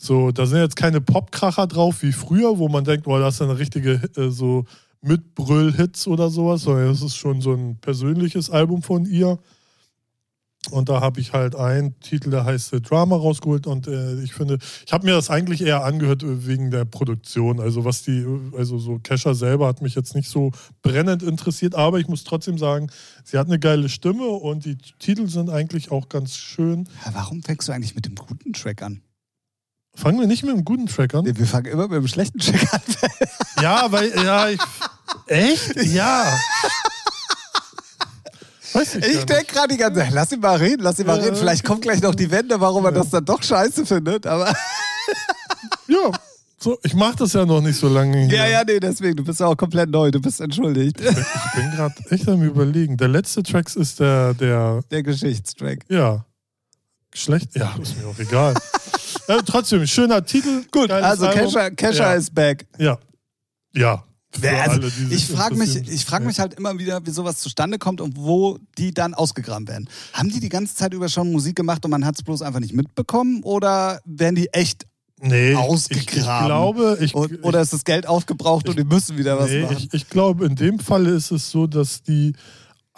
so, da sind jetzt keine Popkracher drauf wie früher, wo man denkt, boah, das ist eine richtige äh, so Mitbrüll-Hits oder sowas, sondern das ist schon so ein persönliches Album von ihr. Und da habe ich halt einen Titel, der heißt äh, Drama rausgeholt und äh, ich finde, ich habe mir das eigentlich eher angehört äh, wegen der Produktion. Also was die, also so Kesha selber hat mich jetzt nicht so brennend interessiert, aber ich muss trotzdem sagen, sie hat eine geile Stimme und die Titel sind eigentlich auch ganz schön. Warum fängst du eigentlich mit dem guten Track an? Fangen wir nicht mit einem guten Track an? Wir fangen immer mit dem schlechten Track an. Ja, weil, ja, ich. Echt? Ja. <laughs> Weiß ich, Ich denke gerade die ganze Zeit, lass ihn mal reden, lass ihn mal Ja. reden. Vielleicht kommt gleich noch die Wende, warum er das dann doch scheiße findet. Aber. <laughs> Ja. So, ich mache das ja noch nicht so lange. Hier. ja, ja, nee, deswegen, du bist ja auch komplett neu, du bist entschuldigt. Ich bin gerade echt am überlegen. Der letzte Track ist der, der, Der Geschichtstrack. ja. Schlecht? Ja, ist mir auch egal. <laughs> äh, trotzdem, schöner Titel. Gut, also. Kesha, Kesha ja. ist back. Ja. Ja. Ja, also, alle, ich frage mich, ich frag mich halt immer wieder, wie sowas zustande kommt und wo die dann ausgegraben werden. Haben die die ganze Zeit über schon Musik gemacht und man hat es bloß einfach nicht mitbekommen oder werden die echt nee, ausgegraben? Ich, ich glaube, ich, und, oder ist das Geld aufgebraucht und die müssen wieder was nee, machen? ich, ich glaube, in dem Fall ist es so, dass die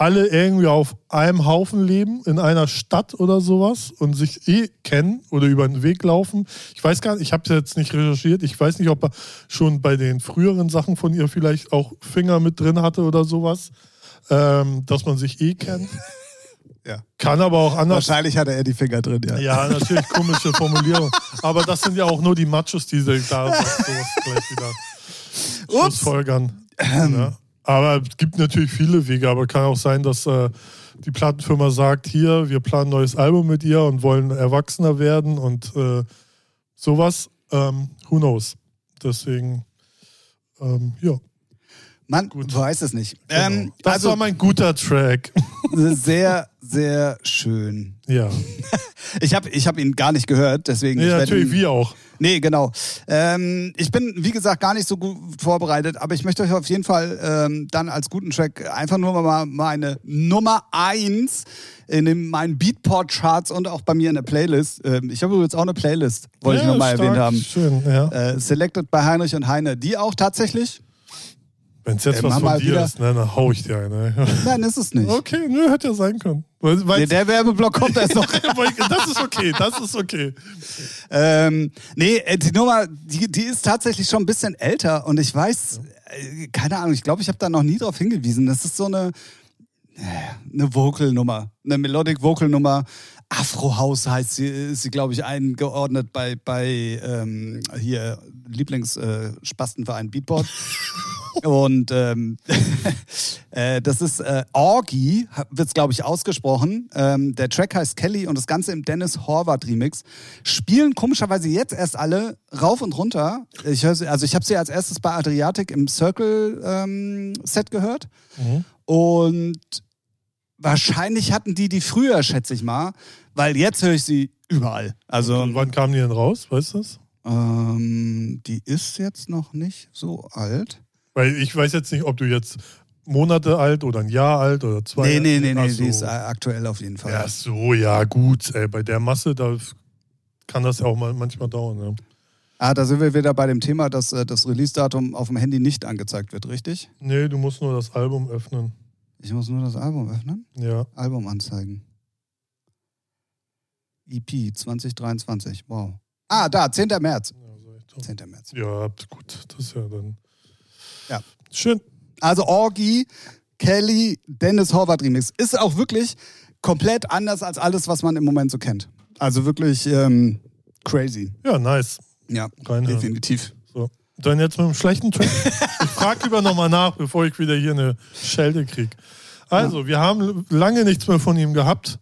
alle irgendwie auf einem Haufen leben, in einer Stadt oder sowas und sich eh kennen oder über den Weg laufen. Ich weiß gar nicht, ich habe es jetzt nicht recherchiert, ich weiß nicht, ob er schon bei den früheren Sachen von ihr vielleicht auch Finger mit drin hatte oder sowas, ähm, dass man sich eh kennt. <laughs> Ja. Kann aber auch anders Wahrscheinlich hatte er die Finger drin, ja. ja, natürlich komische Formulierung. Aber das sind ja auch nur die Machos, die sich da sowas <laughs> gleich wieder Ups. Schlussfolgern. Ne? Aber es gibt natürlich viele Wege, aber kann auch sein, dass äh, die Plattenfirma sagt, hier, wir planen ein neues Album mit ihr und wollen erwachsener werden und äh, sowas. Ähm, who knows? Deswegen, ähm, ja. Mann, Gut. du weißt es nicht. Genau. Ähm, das also war mein guter Track. <laughs> sehr, sehr schön. Ja. <laughs> Ich habe ich hab ihn gar nicht gehört, deswegen. Werd natürlich, ihn, wir auch. Nee, genau. Ähm, ich bin, wie gesagt, gar nicht so gut vorbereitet, aber ich möchte euch auf jeden Fall ähm, dann als guten Track einfach nur mal meine Nummer eins in den, meinen Beatport-Charts und auch bei mir in der Playlist. Ähm, ich habe übrigens auch eine Playlist, wollte ja, ich nochmal erwähnt haben. Schön, ja. Äh, selected bei Heinrich und Heine, die auch tatsächlich. Wenn es jetzt äh, was von dir wieder- ist, ne, dann hau ich dir eine. Nein, ist es nicht. Okay, nö, hätte ja sein können. Nee, der Werbeblock kommt erst noch. <laughs> das ist okay, das ist okay. Ähm, nee, äh, die Nummer, die, die ist tatsächlich schon ein bisschen älter und ich weiß, äh, keine Ahnung, ich glaube, ich habe da noch nie drauf hingewiesen. Das ist so eine, äh, eine Vocal-Nummer, eine Melodic-Vocal-Nummer. Afro House heißt sie, ist sie, glaube ich, eingeordnet bei, bei ähm, hier Lieblingsspastenverein Beatport. <laughs> Und ähm, <laughs> äh, das ist äh, Orgy, wird es, glaube ich, ausgesprochen. Ähm, der Track heißt Kelly und das Ganze im Dennis Horvath Remix. Spielen komischerweise jetzt erst alle rauf und runter. Ich hör sie, also ich habe sie als erstes bei Adriatic im Circle ähm, Set gehört. Und wahrscheinlich hatten die die früher, schätze ich mal, weil jetzt höre ich sie Überall. Also, Und wann kam die denn raus? Weißt du das? ähm, die ist jetzt noch nicht so alt. Weil ich weiß jetzt nicht, ob du jetzt Monate alt oder ein Jahr alt oder zwei. Nee, nee, nee, nee, Ach die so. ist aktuell auf jeden Fall. Ja, so, ja, gut. Ey, bei der Masse, da kann das ja auch mal manchmal dauern. Ja. Ah, da sind wir wieder bei dem Thema, dass äh, das Release-Datum auf dem Handy nicht angezeigt wird, richtig? Nee, du musst nur das Album öffnen. Ich muss nur das Album öffnen. Ja. Album anzeigen. EP 2023. Wow. Ah, da, 10. März. Ja, sag ich doch. 10. März. ja, gut. Das ist ja dann. Ja. Schön. Also Orgi, Kelly, Dennis Horvath Remix. Ist auch wirklich komplett anders als alles, was man im Moment so kennt. Also wirklich ähm, crazy. Ja, nice. Ja, Reinhören. definitiv. So. Dann jetzt mit einem schlechten Track. ich frage lieber nochmal nach, bevor ich wieder hier eine Schelte kriege. Also, wir haben lange nichts mehr von ihm gehabt.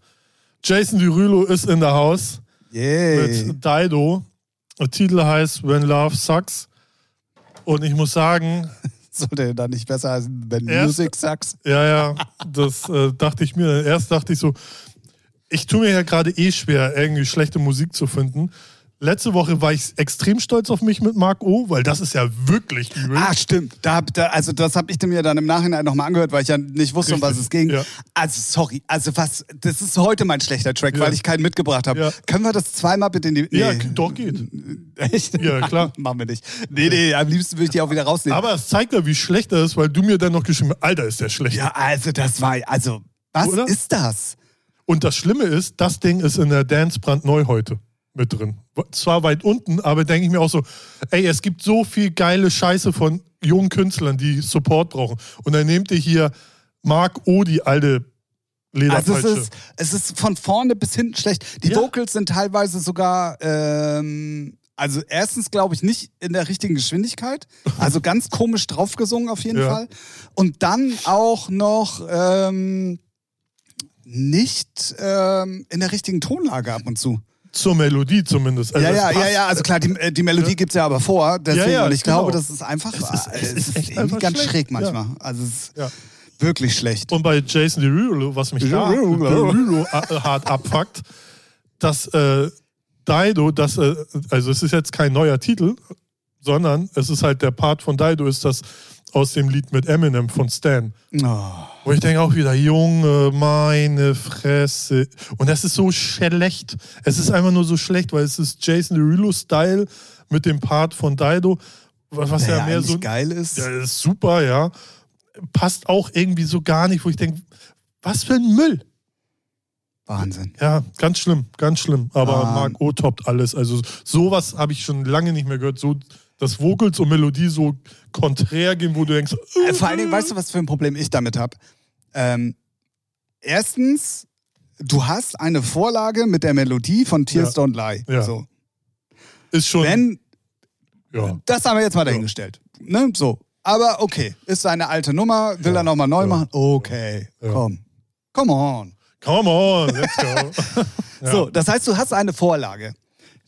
Jason Derulo ist in der Haus Yay. mit Dido. Der Titel heißt When Love Sucks. Und ich muss sagen, <laughs> Sollte da nicht besser heißen, wenn Erst- Music sucks? ja, ja, das <laughs> äh, dachte ich mir. Erst dachte ich so, ich tue mir ja gerade eh schwer, irgendwie schlechte Musik zu finden. Letzte Woche war ich extrem stolz auf mich mit Marc O, weil das ist ja wirklich übel. Ah, stimmt. Da, da, also das habe ich mir dann im Nachhinein nochmal angehört, weil ich ja nicht wusste, um was Richtig, es ging. ja. Also sorry, also was, das ist heute mein schlechter Track, Ja. weil ich keinen mitgebracht habe. Ja. Können wir das zweimal bitte in die... Ja, doch geht. <laughs> Echt? Ja, klar. <laughs> Machen wir nicht. Nee, nee, am liebsten würde ich die auch wieder rausnehmen. Aber es zeigt ja, wie schlecht er ist, weil du mir dann noch geschrieben hast, Alter, ist der schlecht. ja, also das war, also, was Oder? ist das? Und das Schlimme ist, das Ding ist in der Dance brandneu heute mit drin. Zwar weit unten, aber denke ich mir auch so, ey, es gibt so viel geile Scheiße von jungen Künstlern, die Support brauchen. Und dann nehmt ihr hier Marc O, die alte Also Lederpeitsche. es ist, es ist von vorne bis hinten schlecht. Die Ja. Vocals sind teilweise sogar, ähm, also erstens glaube ich nicht in der richtigen Geschwindigkeit, <laughs> also ganz komisch draufgesungen auf jeden Ja. Fall. Und dann auch noch ähm, nicht ähm, in der richtigen Tonlage ab und zu. Zur Melodie zumindest. Also ja, es ja, ja, ja, also klar, die, äh, die Melodie Ja. gibt's ja aber vor, deswegen, Ja, ja, und ich glaube, genau. das ist einfach, Es ist- äh, es ist echt irgendwie einfach ganz schlecht, schräg manchmal. Also es ist wirklich schlecht. Und bei Jason Derulo, was mich da Derulo. Äh, hart abfuckt, dass äh, Dido, das, äh, also es ist jetzt kein neuer Titel, sondern es ist halt der Part von Dido, ist das aus dem Lied mit Eminem von Stan. Oh. Wo ich denke auch wieder, Junge, meine Fresse. Und das ist so schlecht. Es ist einfach nur so schlecht, weil es ist Jason Derulo-Style mit dem Part von Dido, was Der ja mehr so geil ist. ja, ist super, ja. Passt auch irgendwie so gar nicht, wo ich denke, was für ein Müll. Wahnsinn. Ja, ganz schlimm, ganz schlimm. Aber Ah. Marc O toppt alles. Also sowas habe ich schon lange nicht mehr gehört. So, dass Vocals und Melodie so konträr gehen, wo du denkst, Äh, Vor allen Dingen, weißt du, was für ein Problem ich damit habe? Ähm, erstens, du hast eine Vorlage mit der Melodie von Tears Ja. Don't Lie. Ja. So. ist schon. Wenn, ja. das haben wir jetzt mal dahingestellt. Ne? So. Aber okay, ist seine alte Nummer, will er nochmal neu machen? Okay, komm. Come on. Come on, let's go. <laughs> <laughs> So, das heißt, du hast eine Vorlage.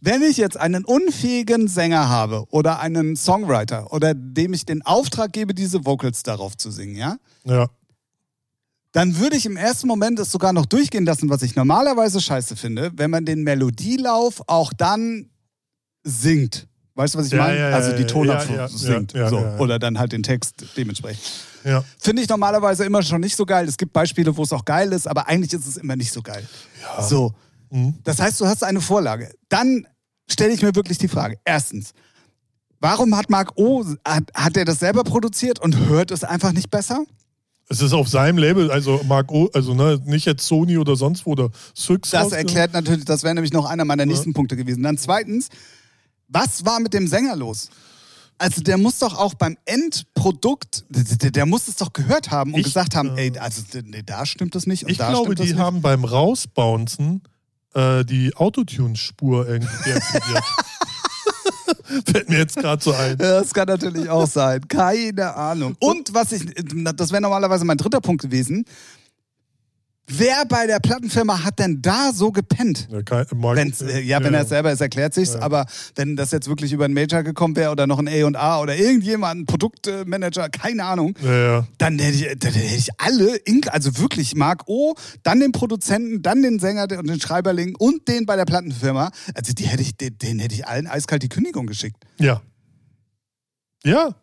Wenn ich jetzt einen unfähigen Sänger habe oder einen Songwriter oder dem ich den Auftrag gebe, diese Vocals darauf zu singen, ja, ja. dann würde ich im ersten Moment es sogar noch durchgehen lassen, was ich normalerweise scheiße finde, wenn man den Melodielauf auch dann singt. Weißt du, was ich Ja, meine? ja, ja, also die ja, Tonabfolge ja, ja, singt. ja, so. ja, ja. Oder dann halt den Text dementsprechend. ja. Finde ich normalerweise immer schon nicht so geil. Es gibt Beispiele, wo es auch geil ist, aber eigentlich ist es immer nicht so geil. So. Mhm. Das heißt, du hast eine Vorlage. Dann stelle ich mir wirklich die Frage. Erstens, warum hat Marc O, hat, hat er das selber produziert und hört es einfach nicht besser? Es ist auf seinem Label, also Marc O, also ne, nicht jetzt Sony oder sonst wo oder Syx. Das erklärt natürlich, das wäre nämlich noch einer meiner nächsten Punkte gewesen. Dann zweitens, was war mit dem Sänger los? Also der muss doch auch beim Endprodukt, der, der muss es doch gehört haben und Ich, gesagt haben, ey, also nee, da stimmt das nicht und Ich glaube, die nicht. haben beim Rausbouncen äh, die Autotune-Spur irgendwie deaktiviert. <laughs> Fällt mir jetzt gerade so ein. Ja, Das kann natürlich auch sein. Keine Ahnung. Und was ich, das wäre normalerweise mein dritter Punkt gewesen. Wer bei der Plattenfirma hat denn da so gepennt? Ja, kein, äh, ja, wenn er es selber ist, erklärt sich's. Ja. Aber wenn das jetzt wirklich über einen Major gekommen wäre oder noch ein A&A oder irgendjemand, ein Produktmanager, keine Ahnung, ja, ja. dann hätte ich, dann hätte ich alle, also wirklich Mark O, dann den Produzenten, dann den Sänger und den Schreiberling und den bei der Plattenfirma. Also die hätte ich, den, den hätte ich allen eiskalt die Kündigung geschickt. Ja. Ja.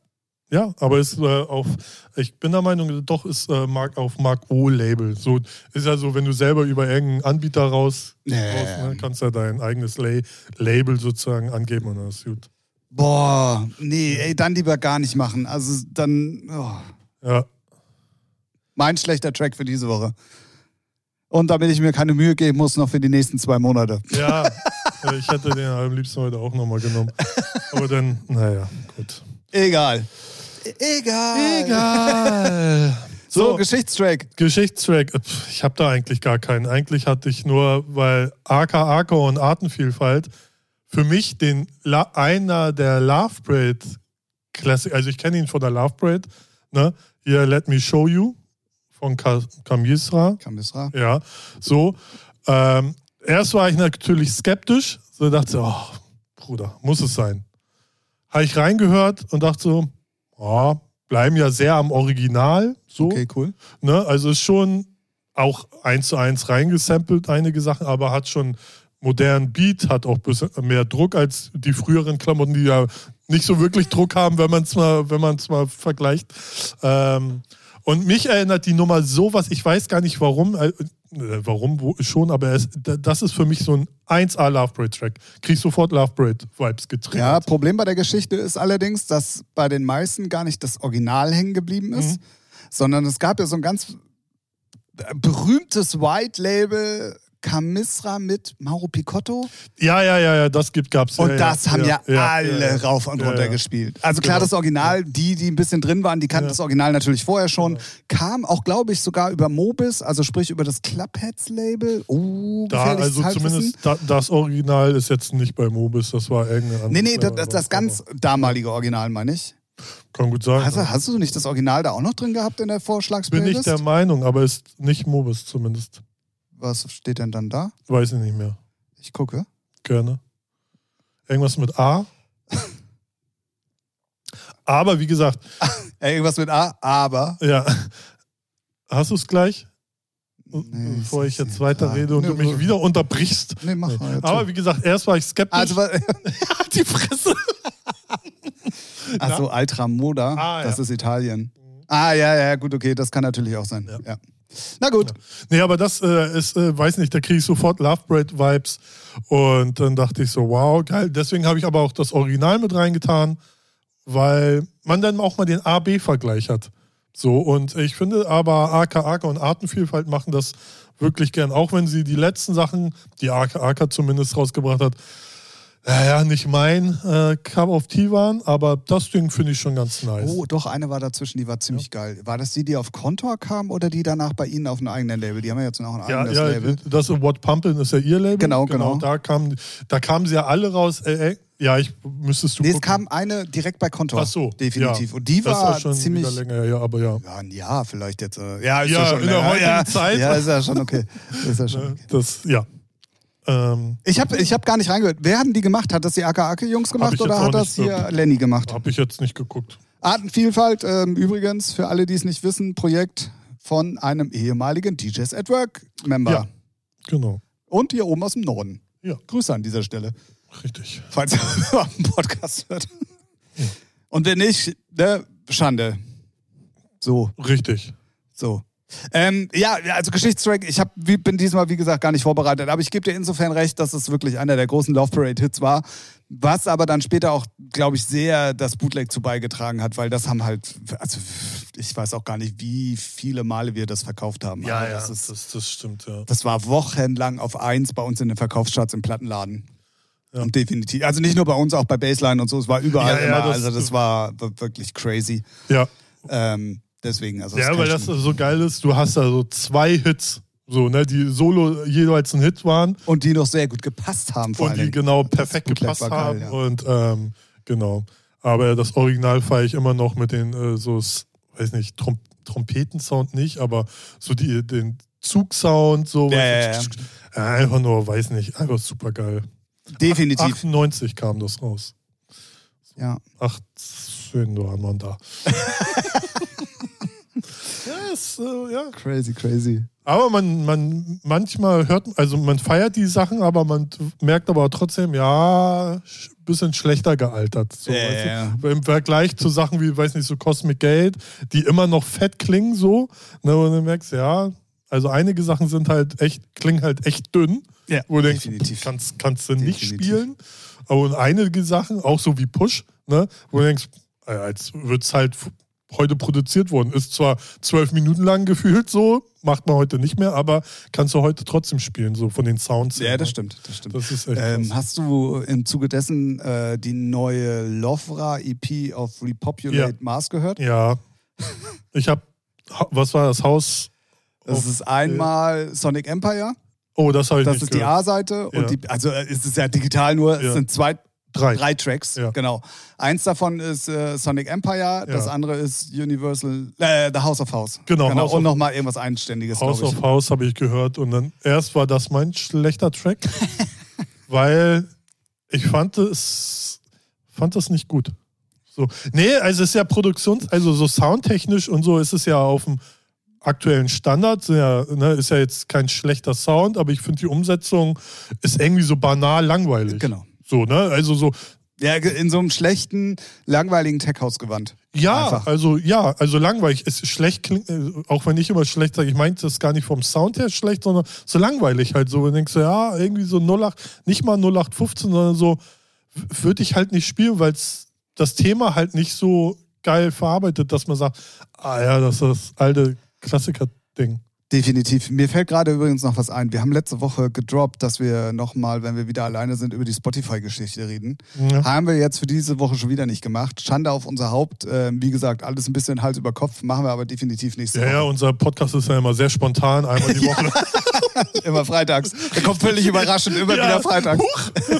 Ja, aber ist äh, auf, ich bin der Meinung, doch ist äh, Mark, auf Mark O-Label. So ist ja so, wenn du selber über irgendeinen Anbieter raus, Ja, raus ne, kannst ja dein eigenes La Label sozusagen angeben und dann ist gut. Boah, nee, ey, dann lieber gar nicht machen. Also dann, oh, Ja, mein schlechter Track für diese Woche. Und damit ich mir keine Mühe geben muss, noch für die nächsten zwei Monate. ja. <laughs> äh, ich hätte den am liebsten heute auch nochmal genommen. Aber dann, naja, gut. Egal. Egal. Egal. <laughs> So, Geschichtstrack. Geschichtstrack, pf, ich habe da eigentlich gar keinen. Eigentlich hatte ich nur, weil AK, AK und Artenvielfalt für mich den La einer der Love Parade Classic, also ich kenne ihn von der Love Parade, ne? Hier Let Me Show You von Ka Kamisra. Kamisra. Ja, so. Ähm, erst war ich natürlich skeptisch, so dachte ich, oh, Bruder, muss es sein. Habe ich reingehört und dachte so, oh, bleiben ja sehr am Original, so. Okay, cool. Ne? Also ist schon auch eins zu eins reingesampelt, einige Sachen, aber hat schon modernen Beat, hat auch mehr Druck als die früheren Klamotten, die ja nicht so wirklich Druck haben, wenn man es mal, wenn man es mal vergleicht. Ähm, und mich erinnert die Nummer so was, ich weiß gar nicht warum, äh, warum wo, schon, aber es, da- das ist für mich so ein 1A Love Parade Track. Krieg ich sofort Love Parade Vibes Ja, getriggert. Problem bei der Geschichte ist allerdings, dass bei den meisten gar nicht das Original hängen geblieben ist, sondern es gab ja so ein ganz berühmtes White Label Camisra mit Mauro Picotto. Ja, ja, ja, ja, das gibt, gab's. Und ja, das haben ja, alle ja, ja. rauf und runter gespielt. Also klar, Genau. das Original, die, die ein bisschen drin waren, die kannten das Original natürlich vorher schon. Kam auch, glaube ich, sogar über Mobis, also sprich über das Clubheads-Label. Oh, Da, also zumindest da, das Original ist jetzt nicht bei Mobis, das war irgendeine andere. Nee, nee, das, das, das ganz damalige Original, meine ich. Kann gut sein. Hast, du- hast du nicht das Original da auch noch drin gehabt in der bin Vorschlagsplaylist? ich der Meinung, aber ist nicht Mobis zumindest. Was steht denn dann da? Weiß ich nicht mehr. Ich gucke. Gerne. Irgendwas mit A. aber wie gesagt, <laughs> irgendwas mit A, aber. ja. Hast du es gleich? Nee, Bevor ich jetzt seh's weiterrede und nicht. du Nee, mich wieder unterbrichst. Nee, mach mal. jetzt. Aber wie gesagt, erst war ich skeptisch. also, <laughs> die Fresse. <laughs> Achso, Altramoda, Ah, das ja. ist Italien. Ah, ja, ja, gut, okay, das kann natürlich auch sein. Ja. Ja. Na gut. Nee, aber das äh, ist, äh, weiß nicht, da kriege ich sofort Love Parade Vibes. Und dann dachte ich so, wow, geil. Deswegen habe ich aber auch das Original mit reingetan, weil man dann auch mal den A-B-Vergleich hat. So, und ich finde aber AK, und Artenvielfalt machen das wirklich gern. Auch wenn sie die letzten Sachen, die AK zumindest rausgebracht hat, naja, nicht mein äh, Cup of Tea waren, aber das Ding finde ich schon ganz nice. Oh, doch, eine war dazwischen, die war ziemlich geil. War das die, die auf Kontor kam oder die danach bei Ihnen auf einem eigenen Label? Die haben ja jetzt noch ein Ja, eigenes ja, Label. das What Pumpin ist ja ihr Label. Genau, genau. Da, kam, da kamen sie ja alle raus. Äh, äh, ja, ich müsstest du Nee, es gucken. kam eine direkt bei Kontor. Ach so, Definitiv. Ja. Und die das war schon ziemlich. länger, ja, aber ja. Ja, ein Jahr vielleicht jetzt. Äh, ja, ist Ja, ja, schon in der heutigen ja, Zeit. Ja, ist ja schon okay. Ist ja schon okay. Das, ja. Ähm, Ich habe ich hab gar nicht reingehört. Wer hatten die gemacht? Hat das die AK-Jungs gemacht oder hat das hier Lenny gemacht? Habe ich jetzt nicht geguckt. Artenvielfalt, ähm, übrigens, für alle, die es nicht wissen, Projekt von einem ehemaligen DJs at Work-Member. Ja. Genau. Und hier oben aus dem Norden. Ja. Grüße an dieser Stelle, Richtig. falls er am <laughs> Podcast hört. Und wenn nicht, ne, Schande. So, Richtig. so. Ähm, ja, ja, also Geschichtstrack, ich hab, bin diesmal, wie gesagt, gar nicht vorbereitet, aber ich gebe dir insofern recht, dass es wirklich einer der großen Love Parade-Hits war, was aber dann später auch, glaube ich, sehr das Bootleg zu beigetragen hat, weil das haben halt, also ich weiß auch gar nicht, wie viele Male wir das verkauft haben. aber das, ist, das, das stimmt, ja. das war wochenlang auf eins bei uns in den Verkaufscharts im Plattenladen. Ja. Und definitiv, also nicht nur bei uns, auch bei Baseline und so, es war überall Ja, ja, immer, das- also das war wirklich crazy. Ja, Ähm, deswegen, also ja weil das so geil ist. Du hast da so zwei Hits, so, ne, die solo jeweils ein Hit waren. Und die noch sehr gut gepasst haben vor und die Dingen. genau perfekt gepasst geil, haben. ja. Und ähm, genau. Aber das Original feiere ich immer noch mit den äh, so, weiß nicht, Trom Trompetensound nicht, aber so die, den, Zugsound, so. Ja, ja, ja. Ja, Einfach nur, weiß nicht, einfach super geil. Definitiv. 98 kam das raus. Ja. 18 waren man da. <laughs> ja, ist, äh, ja. Crazy, crazy. Aber man, man manchmal hört, also man feiert die Sachen, aber man merkt aber trotzdem, ja, sch- bisschen schlechter gealtert. So, Ja, weißt du? ja. Im Vergleich zu Sachen wie, weiß nicht, so Cosmic Gate, die immer noch fett klingen, so. Ne, und du merkst, ja, also einige Sachen sind halt echt, klingen halt echt dünn. Ja, wo du denkst, definitiv. kannst, kannst du nicht Definitiv. spielen. Aber und einige Sachen, auch so wie Push, ne, wo du denkst, als wird es halt heute produziert worden. Ist zwar zwölf Minuten lang gefühlt so, macht man heute nicht mehr, aber kannst du heute trotzdem spielen, so von den Sounds. her, Ja, das ne? stimmt, das stimmt. Das ist echt Ähm, hast du im Zuge dessen äh, die neue Lovra EP auf Repopulate Ja. Mars gehört? Ja. Ich habe, was war das Haus? Das auf- ist einmal Sonic Empire, Oh, das habe ich das nicht ist die gehört. A-Seite Ja. und die, also äh, es ist ja digital nur, Ja. es sind zwei, Drei. drei Tracks, Ja. genau. Eins davon ist äh, Sonic Empire, das Ja. andere ist Universal, äh, The House of House. Genau, House und nochmal irgendwas Einständiges, House of House habe ich gehört und dann erst war das mein schlechter Track, <laughs> weil ich fand es fand das nicht gut. So, nee, also es ist ja Produktions, also so soundtechnisch und so ist es ja auf dem aktuellen Standard, ja, ne, ist ja jetzt kein schlechter Sound, aber ich finde die Umsetzung ist irgendwie so banal langweilig. Genau. So, ne? Also so, Ja, in so einem schlechten, langweiligen Tech-House-Gewand. Ja, Einfach. also ja, also langweilig. Es ist schlecht klingt, äh, auch wenn ich immer schlecht sage, ich meinte das gar nicht vom Sound her schlecht, sondern so langweilig halt so. Wenn du denkst, so, ja, irgendwie so 08, nicht mal 0815, sondern so würde ich halt nicht spielen, weil das Thema halt nicht so geil verarbeitet, dass man sagt, ah ja, das ist das alte Klassiker-Ding. Definitiv. Mir fällt gerade übrigens noch was ein. Wir haben letzte Woche gedroppt, dass wir nochmal, wenn wir wieder alleine sind, über die Spotify-Geschichte reden. Ja. Haben wir jetzt für diese Woche schon wieder nicht gemacht. Schande auf unser Haupt. Ähm, wie gesagt, alles ein bisschen Hals über Kopf. Machen wir aber definitiv nächste Ja, ja, Woche. unser Podcast ist ja immer sehr spontan, einmal die <laughs> Woche. <laughs> Immer freitags. Der kommt völlig überraschend, immer Ja. wieder freitags.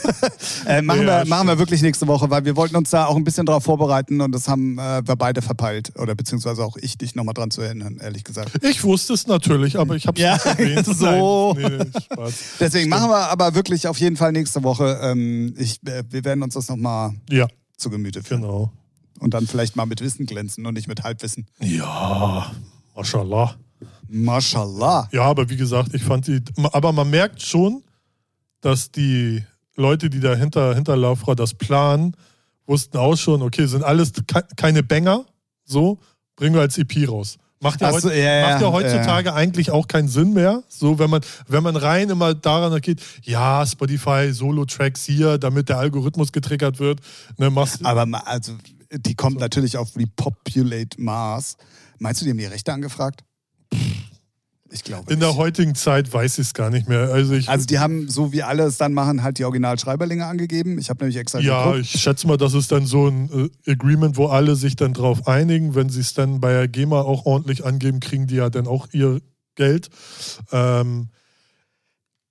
<laughs> äh, machen, Ja, wir, machen wir wirklich nächste Woche, weil wir wollten uns da auch ein bisschen drauf vorbereiten und das haben äh, wir beide verpeilt. Oder beziehungsweise auch ich, dich nochmal dran zu erinnern, ehrlich gesagt. Ich wusste es natürlich, aber ich habe es Ja, nicht erwähnt. <laughs> so. Nein, nee, Spaß. Deswegen machen wir aber wirklich auf jeden Fall nächste Woche. Ähm, ich, äh, wir werden uns das nochmal Ja, zu Gemüte führen. genau. Und dann vielleicht mal mit Wissen glänzen und nicht mit Halbwissen. Ja, mashallah. Mashallah. Ja, aber wie gesagt, ich fand die. Aber man merkt schon, dass die Leute, die da hinter, hinter Laufra das planen, wussten auch schon, okay, sind alles ke keine Banger, so, bringen wir als EP raus. Macht ja, so, ja, ja, macht ja heutzutage eigentlich auch keinen Sinn mehr. So, wenn man, wenn man rein immer daran geht, ja, Spotify, Solo-Tracks hier, damit der Algorithmus getriggert wird. Ne, machst, Aber also, die kommt natürlich auf Repopulate Mars. Meinst du, die haben die Rechte angefragt? Ich glaube. in der nicht. heutigen Zeit weiß ich es gar nicht mehr. Also ich, Also die haben, so wie alle es dann machen, halt die Originalschreiberlinge angegeben. Ich habe nämlich extra Ja, geguckt. ich schätze mal, das ist dann so ein äh, Agreement, wo alle sich dann drauf einigen. Wenn sie es dann bei der GEMA auch ordentlich angeben, kriegen die ja dann auch ihr Geld. Ähm,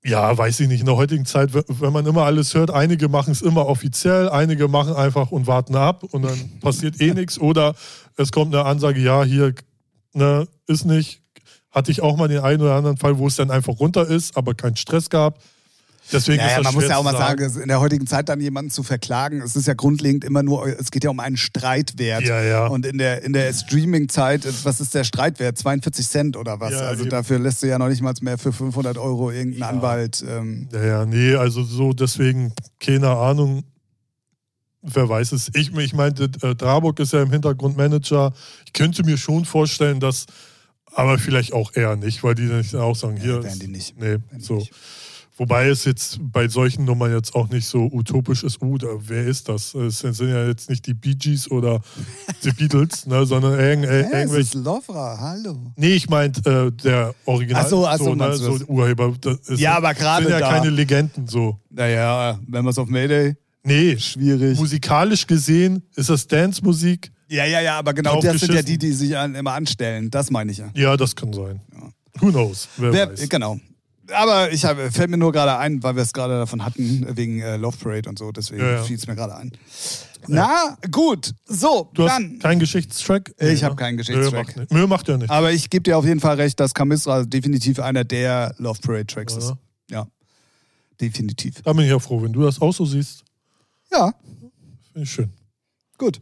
ja, weiß ich nicht. In der heutigen Zeit, wenn man immer alles hört, einige machen es immer offiziell, einige machen einfach und warten ab und dann passiert eh <laughs> nichts. Oder es kommt eine Ansage, ja, hier ne, ist nicht. Hatte ich auch mal den einen oder anderen Fall, wo es dann einfach runter ist, aber keinen Stress gab. Deswegen Ja, ist ja, das man muss ja auch mal sagen. sagen, in der heutigen Zeit dann jemanden zu verklagen, es ist ja grundlegend immer nur, es geht ja um einen Streitwert. Ja, ja. Und in der, in der Streaming-Zeit, was ist der Streitwert? 42 Cent oder was? Ja, also eben. dafür lässt du ja noch nicht mal mehr für 500 Euro irgendeinen Anwalt. Ähm, Ja, ja, nee, also so deswegen, keine Ahnung. Wer weiß es. Ich, ich meinte, äh, Draburg ist ja im Hintergrund Manager. Ich könnte mir schon vorstellen, dass, aber vielleicht auch eher nicht, weil die dann auch sagen, hier. werden ist- die nicht. Nee, Werden die so. nicht. Wobei es jetzt bei solchen Nummern jetzt auch nicht so utopisch ist, uh, da, wer ist das? Es sind ja jetzt nicht die Bee Gees oder die Beatles, ne, sondern <laughs> irgend, es irgendwelche. ist Lovra, hallo. Nee, ich meinte äh, der Original. Ach so, ach so, ne, meinst du so das? Urheber. Das ist, Ja, aber gerade sind ja da. keine Legenden so. Naja, wenn wir es auf Mayday, Nee, schwierig. musikalisch gesehen ist das Dance-Musik. Ja, ja, ja, aber genau Drauf das sind ja die, die sich an, immer anstellen. Das meine ich ja. Ja, das kann sein. Who knows? Wer, Wer, weiß. genau. aber ich hab, fällt mir nur gerade ein, weil wir es gerade davon hatten, wegen äh, Love Parade und so, deswegen Ja, ja. fiel es mir gerade ein. Na, gut. So, Du hast dann. keinen Geschichtstrack? Ich hab ne? keinen Geschichtstrack. Nö, macht. Nö, macht ja nicht. Aber ich gebe dir auf jeden Fall recht, dass Camisra definitiv einer der Love Parade Tracks ist. Ja. Ja. Definitiv. Da bin ich ja froh, wenn du das auch so siehst. Ja, Finde ich schön. gut.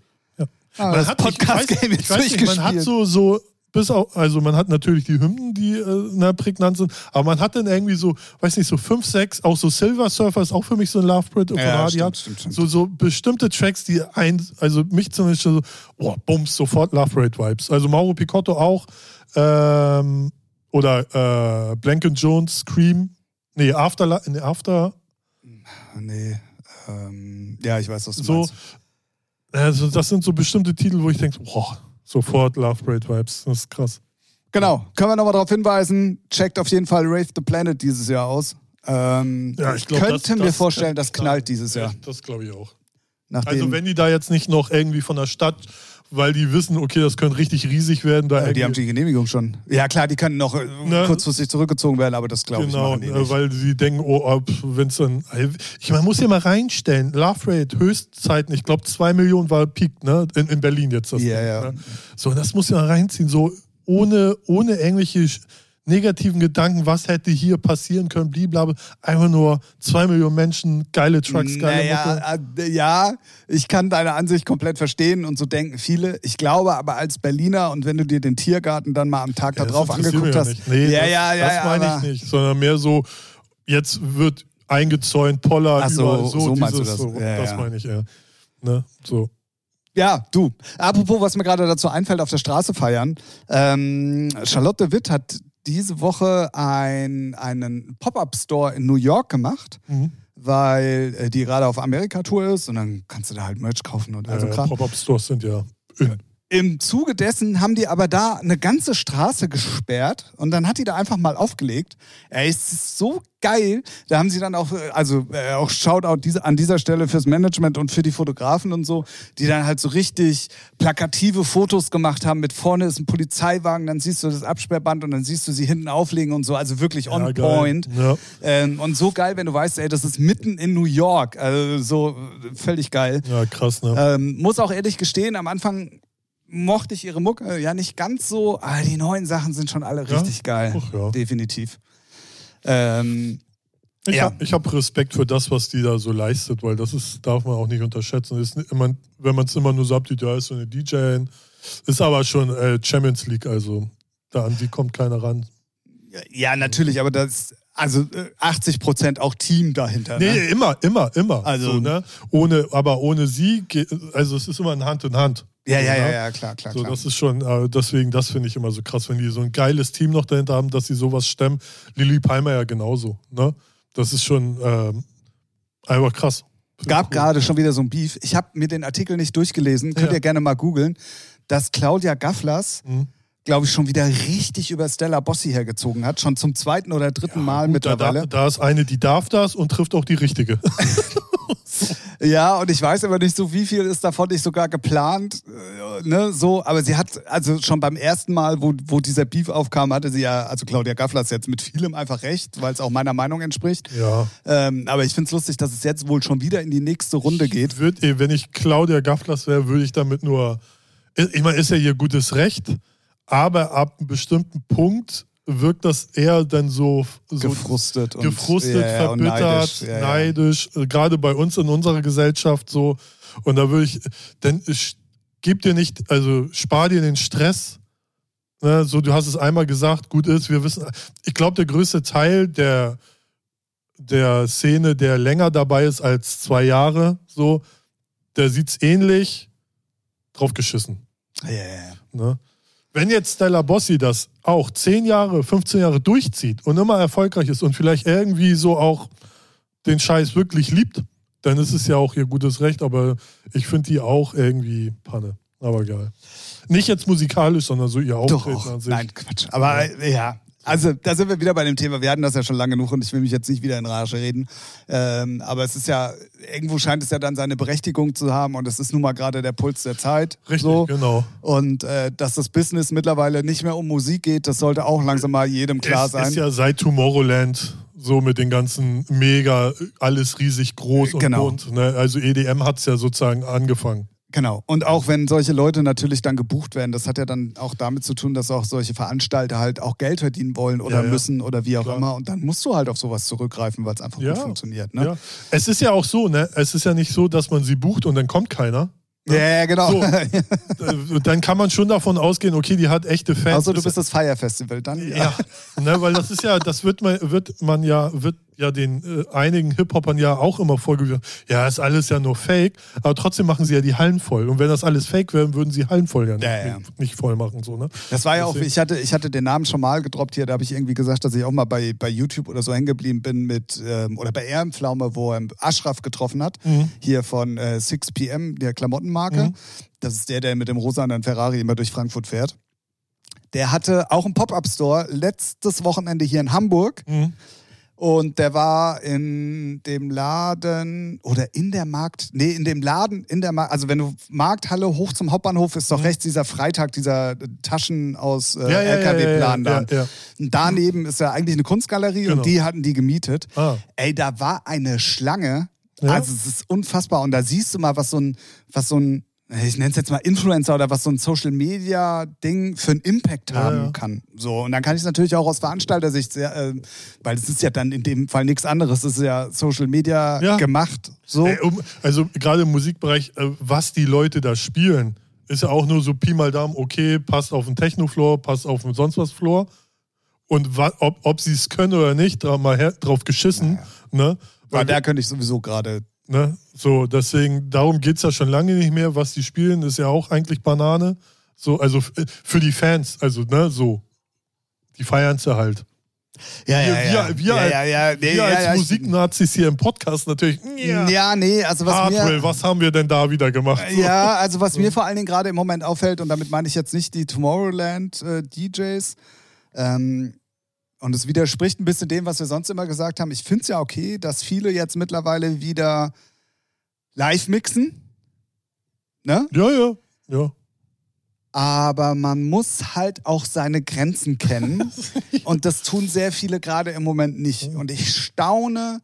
Ah, Man das hat- Podcast-Game jetzt weiß nicht, Man hat so, so, bis auf, also man hat natürlich die Hymnen, die äh, na, prägnant sind, aber man hat dann irgendwie so, weiß nicht, so fünf, sechs, auch so Silver Surfer ist auch für mich so ein Love Brit Ja, stimmt, hat. stimmt, stimmt. So, so bestimmte Tracks, die ein, also mich zum Beispiel so, oh, bums, sofort Love Parade Vibes. Also Mauro Picotto auch, ähm, oder äh, Blanket Jones, Scream, nee, After, nee, After, Nee. Ähm, ja, ich weiß, was du so, meinst. Also das sind so bestimmte Titel, wo ich denke, boah, sofort Love Parade Vibes. Das ist krass. Genau. Können wir nochmal darauf hinweisen, checkt auf jeden Fall Rave the Planet dieses Jahr aus. Ähm, Ja, ich glaub, könnte das- mir das- vorstellen, das knallt dieses Jahr. Ja, das glaube ich auch. Nachdem, Also wenn die da jetzt nicht noch irgendwie von der Stadt, weil die wissen, okay, das könnte richtig riesig werden, da Ja, die haben die Genehmigung schon. Ja, klar, die können noch äh, Ne? kurzfristig zurückgezogen werden, aber das glaube genau, ich machen die äh, nicht. weil sie denken, oh, wenn es dann, ich man muss ja mal reinstellen, Love Rate, Höchstzeiten, ich glaube zwei Millionen war Peak, ne, in, in Berlin jetzt das. Ja, Ding, ja. Ne? So, das muss ja mal reinziehen, so ohne, ohne irgendwelche sch- negativen Gedanken, was hätte hier passieren können, blablabla, einfach nur zwei Millionen Menschen, geile Trucks, geile Mucke. naja, äh, ja, ich kann deine Ansicht komplett verstehen und so denken viele. Ich glaube aber als Berliner und wenn du dir den Tiergarten dann mal am Tag Ja, drauf angeguckt hast. Nicht. Nee, ja, das, ja, ja, das meine ich nicht, sondern mehr so, jetzt wird eingezäunt, Poller, Ach so, überall so, so meinst du dieses, das? So, Ja, das meine ich eher. Ne? So. Ja, du. Apropos, was mir gerade dazu einfällt, auf der Straße feiern. Ähm, Charlotte Witt hat diese Woche ein, einen Pop-Up-Store in New York gemacht, Mhm. weil äh, die gerade auf Amerika-Tour ist und dann kannst du da halt Merch kaufen und also äh, Kram. Pop-Up-Stores sind ja. in- Im Zuge dessen haben die aber da eine ganze Straße gesperrt und dann hat die da einfach mal aufgelegt. Ey, es ist so geil. Da haben sie dann auch, äh, also äh, auch Shoutout diese, an dieser Stelle fürs Management und für die Fotografen und so, die dann halt so richtig plakative Fotos gemacht haben. Mit vorne ist ein Polizeiwagen, dann siehst du das Absperrband und dann siehst du sie hinten auflegen und so. Also wirklich on Ja, point. Ja. Ähm, und so geil, wenn du weißt, ey, das ist mitten in New York. Also so äh, völlig geil. ja, krass, ne? Ähm, muss auch ehrlich gestehen, am Anfang mochte ich ihre Mucke ja nicht ganz so, aber die neuen Sachen sind schon alle Ja? richtig geil. Ach ja. Definitiv. Ähm, Ich ja. habe hab Respekt für das, was die da so leistet, weil das ist, darf man auch nicht unterschätzen. Ist immer, wenn man es immer nur so abtut, ja, ist so eine DJ, ist aber schon äh, Champions League, also da an sie kommt keiner ran. ja, natürlich, aber das, also äh, 80 Prozent auch Team dahinter. Nee, Ne? immer, immer, immer. Also- so, ne? Ohne, aber ohne sie, also es ist immer ein Hand in Hand. Ja, so, ja, ja, ja, klar, klar, So, klar. das ist schon, äh, deswegen, das finde ich immer so krass, wenn die so ein geiles Team noch dahinter haben, dass sie sowas stemmen. Lilly Palmer ja genauso, ne? Das ist schon ähm, einfach krass. gab gerade schon wieder so ein Beef. Ich habe mir den Artikel nicht durchgelesen, könnt Ja. ihr gerne mal googeln, dass Claudia Gafflers, Mhm. glaube ich, schon wieder richtig über Stella Bossi hergezogen hat. Schon zum zweiten oder dritten Mal Gut, mittlerweile. da, da ist eine, die darf das und trifft auch die richtige. <laughs> Ja, und ich weiß aber nicht so, wie viel ist davon nicht sogar geplant, äh, ne, so, aber sie hat, also schon beim ersten Mal, wo, wo dieser Beef aufkam, hatte sie ja, also Claudia Gafflers jetzt mit vielem einfach recht, weil es auch meiner Meinung entspricht. ja. Ähm, aber ich finde es lustig, dass es jetzt wohl schon wieder in die nächste Runde geht. Würd, wenn ich Claudia Gafflers wäre, würde ich damit nur. Ich meine, ist ja ihr gutes Recht, aber ab einem bestimmten Punkt wirkt das eher dann so, so gefrustet und, gefrustet, und verbittert, neidisch. Ja. neidisch, äh, gerade bei uns in unserer Gesellschaft so. Und da würde ich, denn ich, gib dir nicht, also spar dir den Stress. Ne, so, du hast es einmal gesagt, gut ist, wir wissen, ich glaube, der größte Teil der, der Szene, der länger dabei ist als zwei Jahre, so, der sieht es ähnlich, drauf geschissen. Ja. Ne? Wenn jetzt Stella Bossi das auch 10 Jahre, 15 Jahre durchzieht und immer erfolgreich ist und vielleicht irgendwie so auch den Scheiß wirklich liebt, dann ist es ja auch ihr gutes Recht, aber ich finde die auch irgendwie Panne. Aber geil. Nicht jetzt musikalisch, sondern so ihr Doch, Auftreten an sich. nein, Quatsch. Aber ja, Also da sind wir wieder bei dem Thema. Wir hatten das ja schon lange genug und ich will mich jetzt nicht wieder in Rage reden. Ähm, aber es ist ja, irgendwo scheint es ja dann seine Berechtigung zu haben und es ist nun mal gerade der Puls der Zeit. Richtig, so. genau. Und äh, dass das Business mittlerweile nicht mehr um Musik geht, das sollte auch langsam mal jedem klar es sein. ist ja seit Tomorrowland so mit den ganzen mega, alles riesig groß und Genau. bunt. Ne? Also EDM hat es ja sozusagen angefangen. Genau. Und auch wenn solche Leute natürlich dann gebucht werden, das hat ja dann auch damit zu tun, dass auch solche Veranstalter halt auch Geld verdienen wollen oder Ja, ja. müssen oder wie auch Klar. immer. Und dann musst du halt auf sowas zurückgreifen, weil es einfach Ja. gut funktioniert. Ne? Ja. Es ist ja auch so, ne? Es ist ja nicht so, dass man sie bucht und dann kommt keiner. Ja, ja, genau. So. <laughs> Äh, dann kann man schon davon ausgehen, okay, die hat echte Fans. Also du Ist- bist das Fire Festival dann. ja, ne, weil das ist ja, das wird man, wird man ja, wird ja den äh, einigen Hip-Hopern ja auch immer vorgeworfen. Ja, ist alles ja nur Fake, aber trotzdem machen sie ja die Hallen voll. Und wenn das alles Fake wäre, würden sie Hallen voll ja nicht, Ja, ja. nicht voll machen. So, ne? Das war ja auch, Deswegen- ich hatte, ich hatte den Namen schon mal gedroppt hier, da habe ich irgendwie gesagt, dass ich auch mal bei, bei YouTube oder so hängen geblieben bin mit, ähm, oder bei Ehrenpflaume, wo er Ashraf getroffen hat, Mhm. hier von äh, 6PM, der Klamottenmarke. Das ist der, der mit dem rosanen Ferrari immer durch Frankfurt fährt. Der hatte auch einen Pop-Up-Store letztes Wochenende hier in Hamburg. Mhm. Und der war in dem Laden oder in der Markt, nee, in dem Laden, in der Markt, also wenn du Markthalle hoch zum Hauptbahnhof ist doch rechts dieser Freitag, dieser Taschen aus äh, Mhm. Ja, LKW-Plan ja, ja, da. daneben ist ja eigentlich eine Kunstgalerie Genau. und die hatten die gemietet. Ah. Ey, da war eine Schlange. Also es ist unfassbar. Und da siehst du mal, was so ein, was so ein, ich nenne es jetzt mal Influencer oder was so ein Social Media Ding für einen Impact Ja, haben ja. kann. So, und dann kann ich es natürlich auch aus Veranstaltersicht sehr, äh, weil es ist ja dann in dem Fall nichts anderes, es ist ja Social Media Ja. gemacht. So. Ey, um, also gerade im Musikbereich, äh, was die Leute da spielen, ist ja auch nur so Pi mal Daumen, okay, passt auf den Techno-Floor, passt auf den sonst was Floor. Und wa ob, ob sie es können oder nicht, da mal her drauf geschissen. Ne? weil Weil da könnte ich sowieso gerade. Ne? So, deswegen, darum geht es ja schon lange nicht mehr. Was die spielen, ist ja auch eigentlich Banane. So, also f- für die Fans, also, ne, so. Die feiern es ja halt. Ja, Wir, wir, wir, ja, als, ja, ja, nee, wir ja, als ja, Musiknazis hier im Podcast natürlich. Ja, Ja, nee, also was Hardwell, mir. was haben wir denn da wieder gemacht? Ja, also was mir vor allen Dingen gerade im Moment auffällt, und damit meine ich jetzt nicht die Tomorrowland-DJs, ähm, und es widerspricht ein bisschen dem, was wir sonst immer gesagt haben. Ich finde es ja okay, dass viele jetzt mittlerweile wieder live mixen. Ne? Ja, ja, ja. Aber man muss halt auch seine Grenzen kennen. <laughs> und das tun sehr viele gerade im Moment nicht. Und ich staune.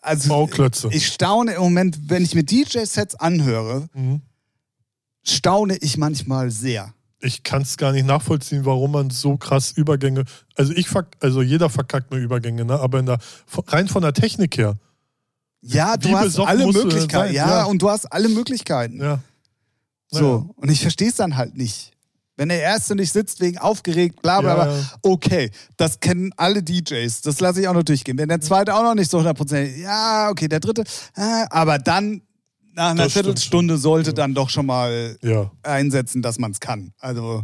Also, Bauklötze. ich staune im Moment, wenn ich mir DJ-Sets anhöre, Mhm. staune ich manchmal sehr. Ich kann es gar nicht nachvollziehen, warum man so krass Übergänge. Also ich also jeder verkackt nur Übergänge, ne? Aber in der, rein von der Technik her. Ja, du Wie hast alle du Möglichkeiten. sein? Ja, Ja. und du hast alle Möglichkeiten. Ja. So. Und ich verstehe es dann halt nicht. Wenn der Erste nicht sitzt wegen aufgeregt, bla bla Ja, bla. ja. Okay, das kennen alle DJs. Das lasse ich auch noch durchgehen. Wenn der Zweite auch noch nicht so 100%, ja, okay, der Dritte. Äh, aber dann, nach einer Das Viertelstunde, sollte dann doch schon mal Ja. einsetzen, dass man es kann. Also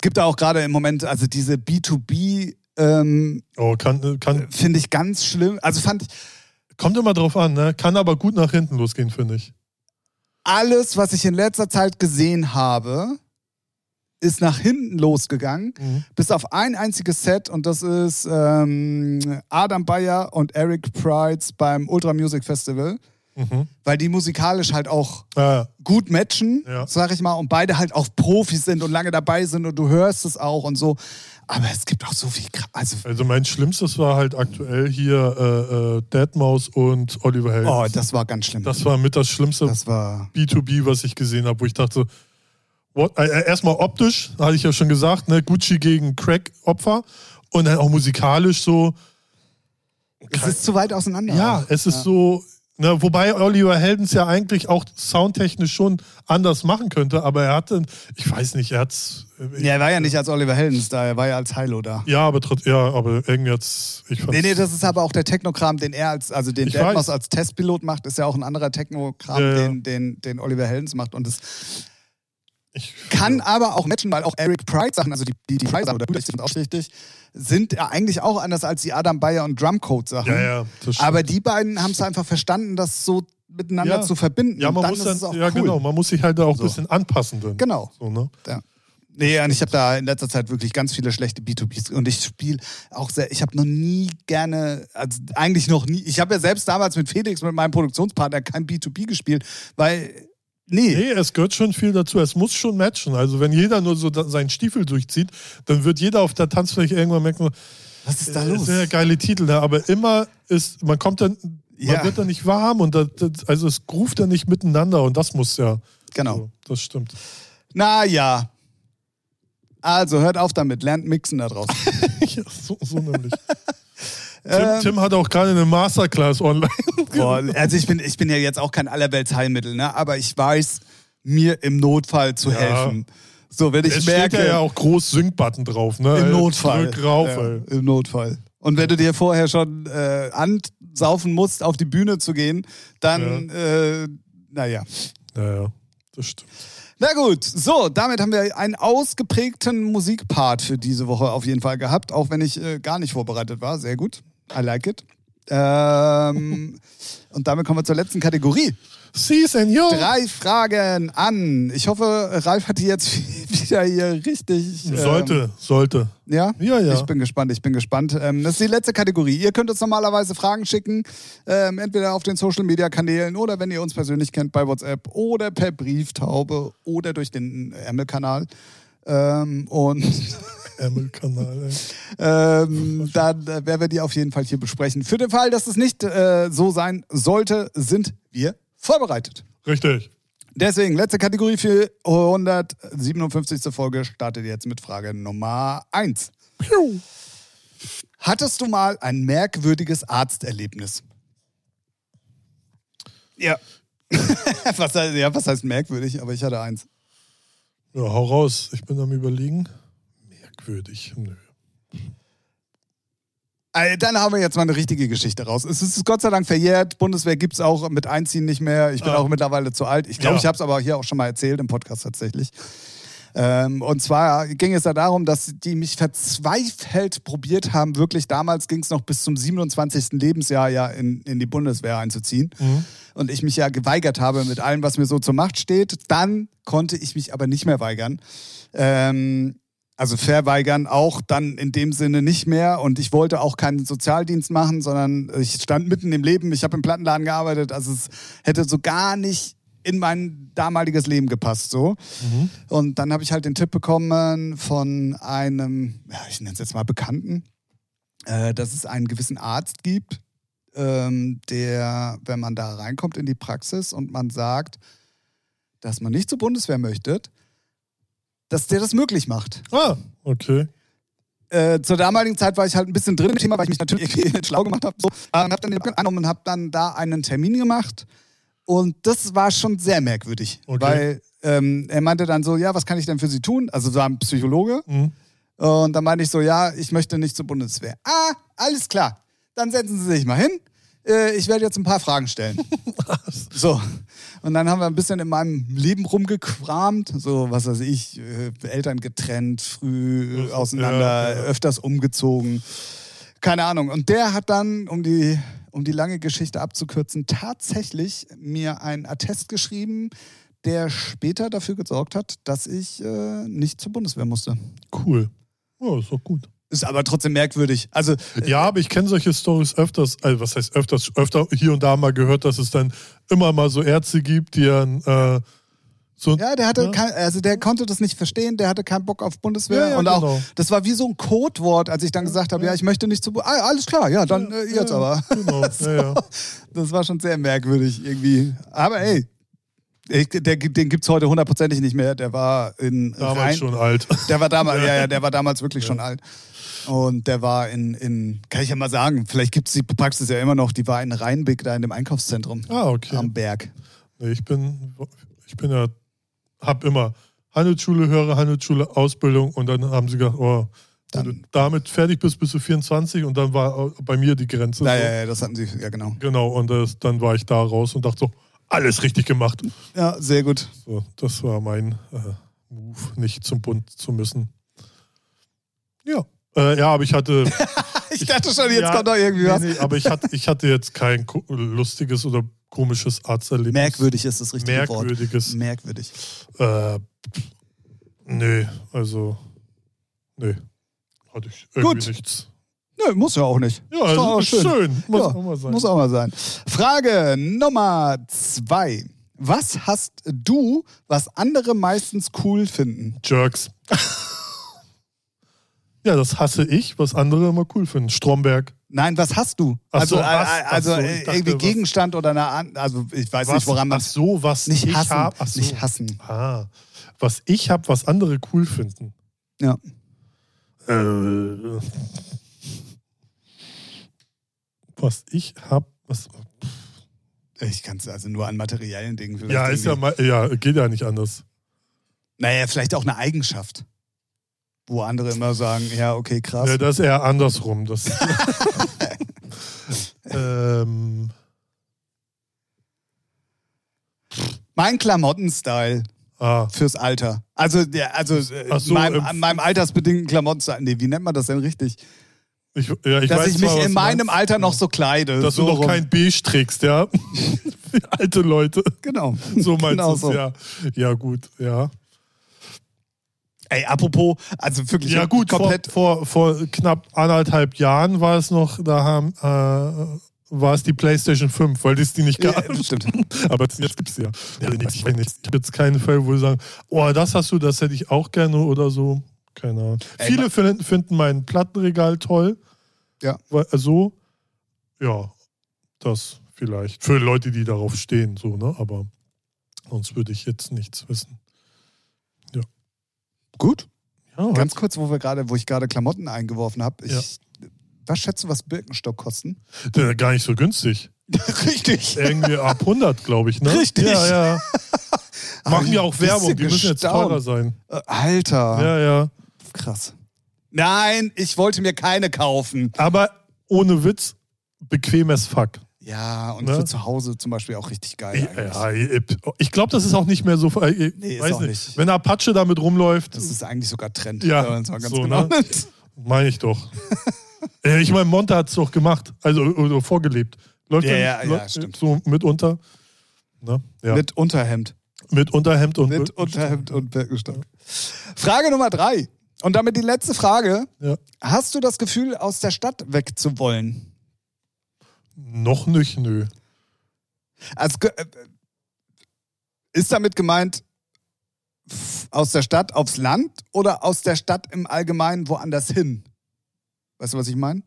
gibt da auch gerade im Moment, also diese B2B, ähm, Oh, kann, kann, finde ich ganz schlimm. Also fand ich, kommt immer drauf an, ne? Kann aber gut nach hinten losgehen, finde ich. alles, was ich in letzter Zeit gesehen habe, ist nach hinten losgegangen, Mhm. bis auf ein einziges Set und das ist ähm, Adam Bayer und Eric Prides beim Ultra Music Festival, Mhm. weil die musikalisch halt auch Ja, gut matchen, Ja. sag ich mal, und beide halt auch Profis sind und lange dabei sind und du hörst es auch und so. Aber es gibt auch so viel, also also mein Schlimmstes war halt aktuell hier äh, äh, Deadmaus und Oliver Heldens. oh, das war ganz schlimm. das war mit das Schlimmste das war B2B, was ich gesehen habe, wo ich dachte, what? Äh, äh, erstmal optisch, hatte ich ja schon gesagt, ne? Gucci gegen Crack-Opfer und dann auch musikalisch so, es ist zu weit auseinander. ja, es ist so, ne, wobei Oliver Heldens ja eigentlich auch soundtechnisch schon anders machen könnte, aber er hatte, ich weiß nicht, er hat's. äh, Ja, er war ja nicht als Oliver Heldens da, er war ja als Hilo da. Ja, aber ja, aber irgendwie jetzt, ich Nee, nee, das ist aber auch der Technokram, den er als, also den Ich Deadmau5 weiß. als Testpilot macht, ist ja auch ein anderer Technokram, Ja, ja. Den, den, den Oliver Heldens macht. Und es ich, kann aber auch matchen, weil auch Eric Pride Sachen, also die, die, die Pride Sachen oder Brüder, sind auch richtig, sind ja eigentlich auch anders als die Adam Bayer und Drumcode Sachen. ja, ja. Aber die beiden haben es einfach verstanden, das so miteinander Ja. zu verbinden. ja, Und man dann muss ist dann, es auch ja cool. genau, man muss sich halt da auch ein So. bisschen anpassen dann. Genau. So, ne? Ja. Nee, und ich habe da in letzter Zeit wirklich ganz viele schlechte B2Bs und ich spiele auch sehr, ich habe noch nie gerne, also eigentlich noch nie, ich habe ja selbst damals mit Felix, mit meinem Produktionspartner, kein B2B gespielt, weil, nee. Nee, es gehört schon viel dazu. Es muss schon matchen. Also wenn jeder nur so seinen Stiefel durchzieht, dann wird jeder auf der Tanzfläche irgendwann merken, Was ist da das los? ja geile Titel da, aber immer ist, man kommt dann, man Ja. wird dann nicht warm und das, das, also es ruft dann nicht miteinander und das muss ja. Genau. So, das stimmt. Naja. Also hört auf damit, lernt mixen da draußen. <laughs> ja, so, so nämlich. <laughs> Tim, Ähm, Tim hat auch gerade eine Masterclass online. <laughs> Boah, also ich bin, ich bin ja jetzt auch kein Allerweltsheilmittel, ne? aber ich weiß, mir im Notfall zu Ja. helfen. So, wenn ich Es steht merke, ja, ja auch groß Sync-Button drauf, ne? im Notfall. Drück rauf, ja. Im Notfall. Und wenn du dir vorher schon äh, ansaufen musst, auf die Bühne zu gehen, dann, äh, naja. Ja, ja, das stimmt. Na gut, so, damit haben wir einen ausgeprägten Musikpart für diese Woche auf jeden Fall gehabt, auch wenn ich äh, gar nicht vorbereitet war. Sehr gut. I like it. Ähm, <laughs> und damit kommen wir zur letzten Kategorie. Sie, Senor. Drei Fragen an. Ich hoffe, Ralf hat die jetzt <laughs> wieder hier richtig. ähm, Sollte, sollte. ja? Ja, ja. Ich bin gespannt, ich bin gespannt. Ähm, das ist die letzte Kategorie. Ihr könnt uns normalerweise Fragen schicken, ähm, entweder auf den Social Media Kanälen oder wenn ihr uns persönlich kennt bei WhatsApp oder per Brieftaube oder durch den Ärmelkanal. Ähm, und <laughs> Ärmelkanal, ey. ähm, dann äh, werden wir die auf jeden Fall hier besprechen. Für den Fall, dass es nicht äh, so sein sollte, sind wir vorbereitet. Richtig. Deswegen, letzte Kategorie für 157. Folge startet jetzt mit Frage Nummer 1. Piu. Hattest du mal ein merkwürdiges Arzterlebnis? Ja. <laughs> was, heißt, ja, was heißt merkwürdig? Aber ich hatte eins. Ja, hau raus. Ich bin am überlegen. Merkwürdig. Nö. Dann haben wir jetzt mal eine richtige Geschichte raus. Es ist Gott sei Dank verjährt. Bundeswehr gibt es auch mit Einziehen nicht mehr. Ich bin Ah. auch mittlerweile zu alt. Ich glaube, Ja. ich habe es aber hier auch schon mal erzählt im Podcast tatsächlich. Ähm, und zwar ging es da darum, dass die mich verzweifelt probiert haben, wirklich damals ging es noch bis zum 27. Lebensjahr ja in, in die Bundeswehr einzuziehen. Mhm. Und ich mich ja geweigert habe mit allem, was mir so zur Macht steht. Dann konnte ich mich aber nicht mehr weigern. Ähm, also verweigern auch dann in dem Sinne nicht mehr. Und ich wollte auch keinen Sozialdienst machen, sondern ich stand mitten im Leben. Ich habe im Plattenladen gearbeitet. Also es hätte so gar nicht in mein damaliges Leben gepasst. So. Mhm. Und dann habe ich halt den Tipp bekommen von einem, ja, ich nenne es jetzt mal Bekannten, äh, dass es einen gewissen Arzt gibt, ähm, der, wenn man da reinkommt in die Praxis und man sagt, dass man nicht zur Bundeswehr möchte, dass der das möglich macht. Ah, okay. Äh, zur damaligen Zeit war ich halt ein bisschen drin im Thema, weil ich mich natürlich <laughs> irgendwie schlau gemacht habe. So, ähm, habe dann den angenommen und habe dann da einen Termin gemacht. Und das war schon sehr merkwürdig, Okay. weil ähm, er meinte dann so, ja, was kann ich denn für Sie tun? Also so ein Psychologe. Mhm. Und dann meinte ich so, ja, ich möchte nicht zur Bundeswehr. Ah, alles klar. Dann setzen Sie sich mal hin. Äh, ich werde jetzt ein paar Fragen stellen. <laughs> so. Und dann haben wir ein bisschen in meinem Leben rumgekramt. So, was weiß ich, äh, Eltern getrennt, früh äh, Ja, auseinander, ja. öfters umgezogen. Keine Ahnung. Und der hat dann, um die, um die lange Geschichte abzukürzen, tatsächlich mir einen Attest geschrieben, der später dafür gesorgt hat, dass ich äh, nicht zur Bundeswehr musste. Cool. Ja, ist doch gut. Ist aber trotzdem merkwürdig. Also, Ja, aber ich kenne solche Stories öfters, also was heißt öfters, öfter hier und da mal gehört, dass es dann immer mal so Ärzte gibt, die dann äh, so. ja, der hatte Ja. kein, also der konnte das nicht verstehen, der hatte keinen Bock auf Bundeswehr. Ja, ja, und auch, genau. das war wie so ein Codewort, als ich dann gesagt habe, ja, ich möchte nicht Bu- Ah, alles klar, ja, dann äh, jetzt ja, aber. Genau, So. <laughs> ja, ja. Das war schon sehr merkwürdig irgendwie. Aber ey, ich, der, den gibt's heute hundertprozentig nicht mehr. Der war in Damals Rhein, schon alt. Der war damals, <laughs> ja, ja, der war damals wirklich schon alt. Und der war in, in, kann ich ja mal sagen, vielleicht gibt es die Praxis ja immer noch, die war in Rheinbeck, da in dem Einkaufszentrum Ah, okay. am Berg. Nee, ich bin, ich bin ja, hab immer Handelsschule, höhere Handelsschule, Ausbildung und dann haben sie gesagt, oh, wenn du Dann- damit fertig bist, bist du 24 und dann war bei mir die Grenze. Ja, so. ja, ja, das hatten sie, ja genau. Genau, und das, dann war ich da raus und dachte so, alles richtig gemacht. Ja, sehr gut. So, das war mein äh, Move, nicht zum Bund zu müssen. Ja. Äh, ja, aber ich hatte. <laughs> Ich dachte schon, jetzt ja, kommt noch irgendwie nee, was. Nee, aber ich hatte, ich hatte jetzt kein lustiges oder komisches Arzterlebnis. Merkwürdig ist das richtige Merkwürdiges. Wort. Merkwürdig. Äh, Nee, also. Nee. Hatte ich irgendwie Gut. nichts. Nö, muss ja auch nicht. Ja, Ist auch ist schön. Muss Ja, auch mal sein. Muss auch mal sein. Frage Nummer zwei. Was hast du, was andere meistens cool finden? Jerks. ja, das hasse ich, was andere immer cool finden. Stromberg. Nein, was hast du? Ach also so, äh, was? äh, also so, ich äh, dachte, irgendwie was- Gegenstand oder eine also ich weiß Was, nicht, woran man ach so, was nicht ich hassen, hab, so. nicht hassen. Ah, was ich habe, was andere cool finden. Ja. Äh, was ich habe, was. Ich kann es also nur an materiellen Dingen. Ja, ist ja, ja, geht ja nicht anders. Naja, vielleicht auch eine Eigenschaft. Wo andere immer sagen, ja, okay, krass. Ja, das ist eher andersrum. Das, <laughs> ähm, mein Klamottenstyle ah, fürs Alter. Also, der, also äh, so, meinem, ähm, an meinem altersbedingten Klamottenstyle. Nee, wie nennt man das denn richtig? Ich, ja, ich Dass ich mich was in meinem. Alter noch so kleide. Dass so du noch rum. kein Beige trägst, ja. <laughs> Wie alte Leute. Genau. <laughs> So meinst Genau du es, so. ja. Ja, gut, ja. Ey, apropos, also wirklich Ja, gut, vor, komplett. vor, vor knapp anderthalb Jahren war es noch, da haben, äh, war es die PlayStation 5, weil es die nicht Ja, gab. das stimmt. <laughs> Aber jetzt gibt es ja. ja ich. Ich habe jetzt keine Fälle, wo sie sagen, oh, das hast du, das hätte ich auch gerne oder so. Keine Ahnung. Ey, Viele finden, finden mein Plattenregal toll. Ja. Weil, also, ja, das vielleicht. Für Leute, die darauf stehen, so, ne? Aber sonst würde ich jetzt nichts wissen. Gut. Ja, Ganz kurz, wo wir gerade, wo ich gerade Klamotten eingeworfen habe. Ich, Ja. Was schätzt du, was Birkenstock kosten? der- gar nicht so günstig. <laughs> Richtig. Irgendwie ab 100, glaube ich, ne? Richtig. Ja, ja. <laughs> Machen ja auch Werbung, die müssen jetzt teurer sein. Äh, Alter. Ja, ja. Krass. Nein, ich wollte mir keine kaufen. Aber ohne Witz, bequem as fuck. Ja, und Ne? für zu Hause zum Beispiel auch richtig geil. eigentlich. Ja, ich glaube, das ist auch nicht mehr so. Ich Nee, ist weiß auch nicht. nicht. Wenn Apache damit rumläuft, Das ist eigentlich sogar Trend. Ja, ganz so, genau ne? meine ich doch. <laughs> Äh, ich meine, Monte hat es doch gemacht, also vorgelebt. Läuft Ja, ja, ja, läuft stimmt. So mitunter. Ne? Ja. Mit, Mit Unterhemd. Unterhemd und Mit Unterhemd und Birkenstock. Frage Nummer drei. Und damit die letzte Frage. Ja. Hast du das Gefühl, aus der Stadt wegzuwollen? Noch nicht, nö. Also, ist damit gemeint, aus der Stadt aufs Land oder aus der Stadt im Allgemeinen woanders hin? Weißt du, was ich meine?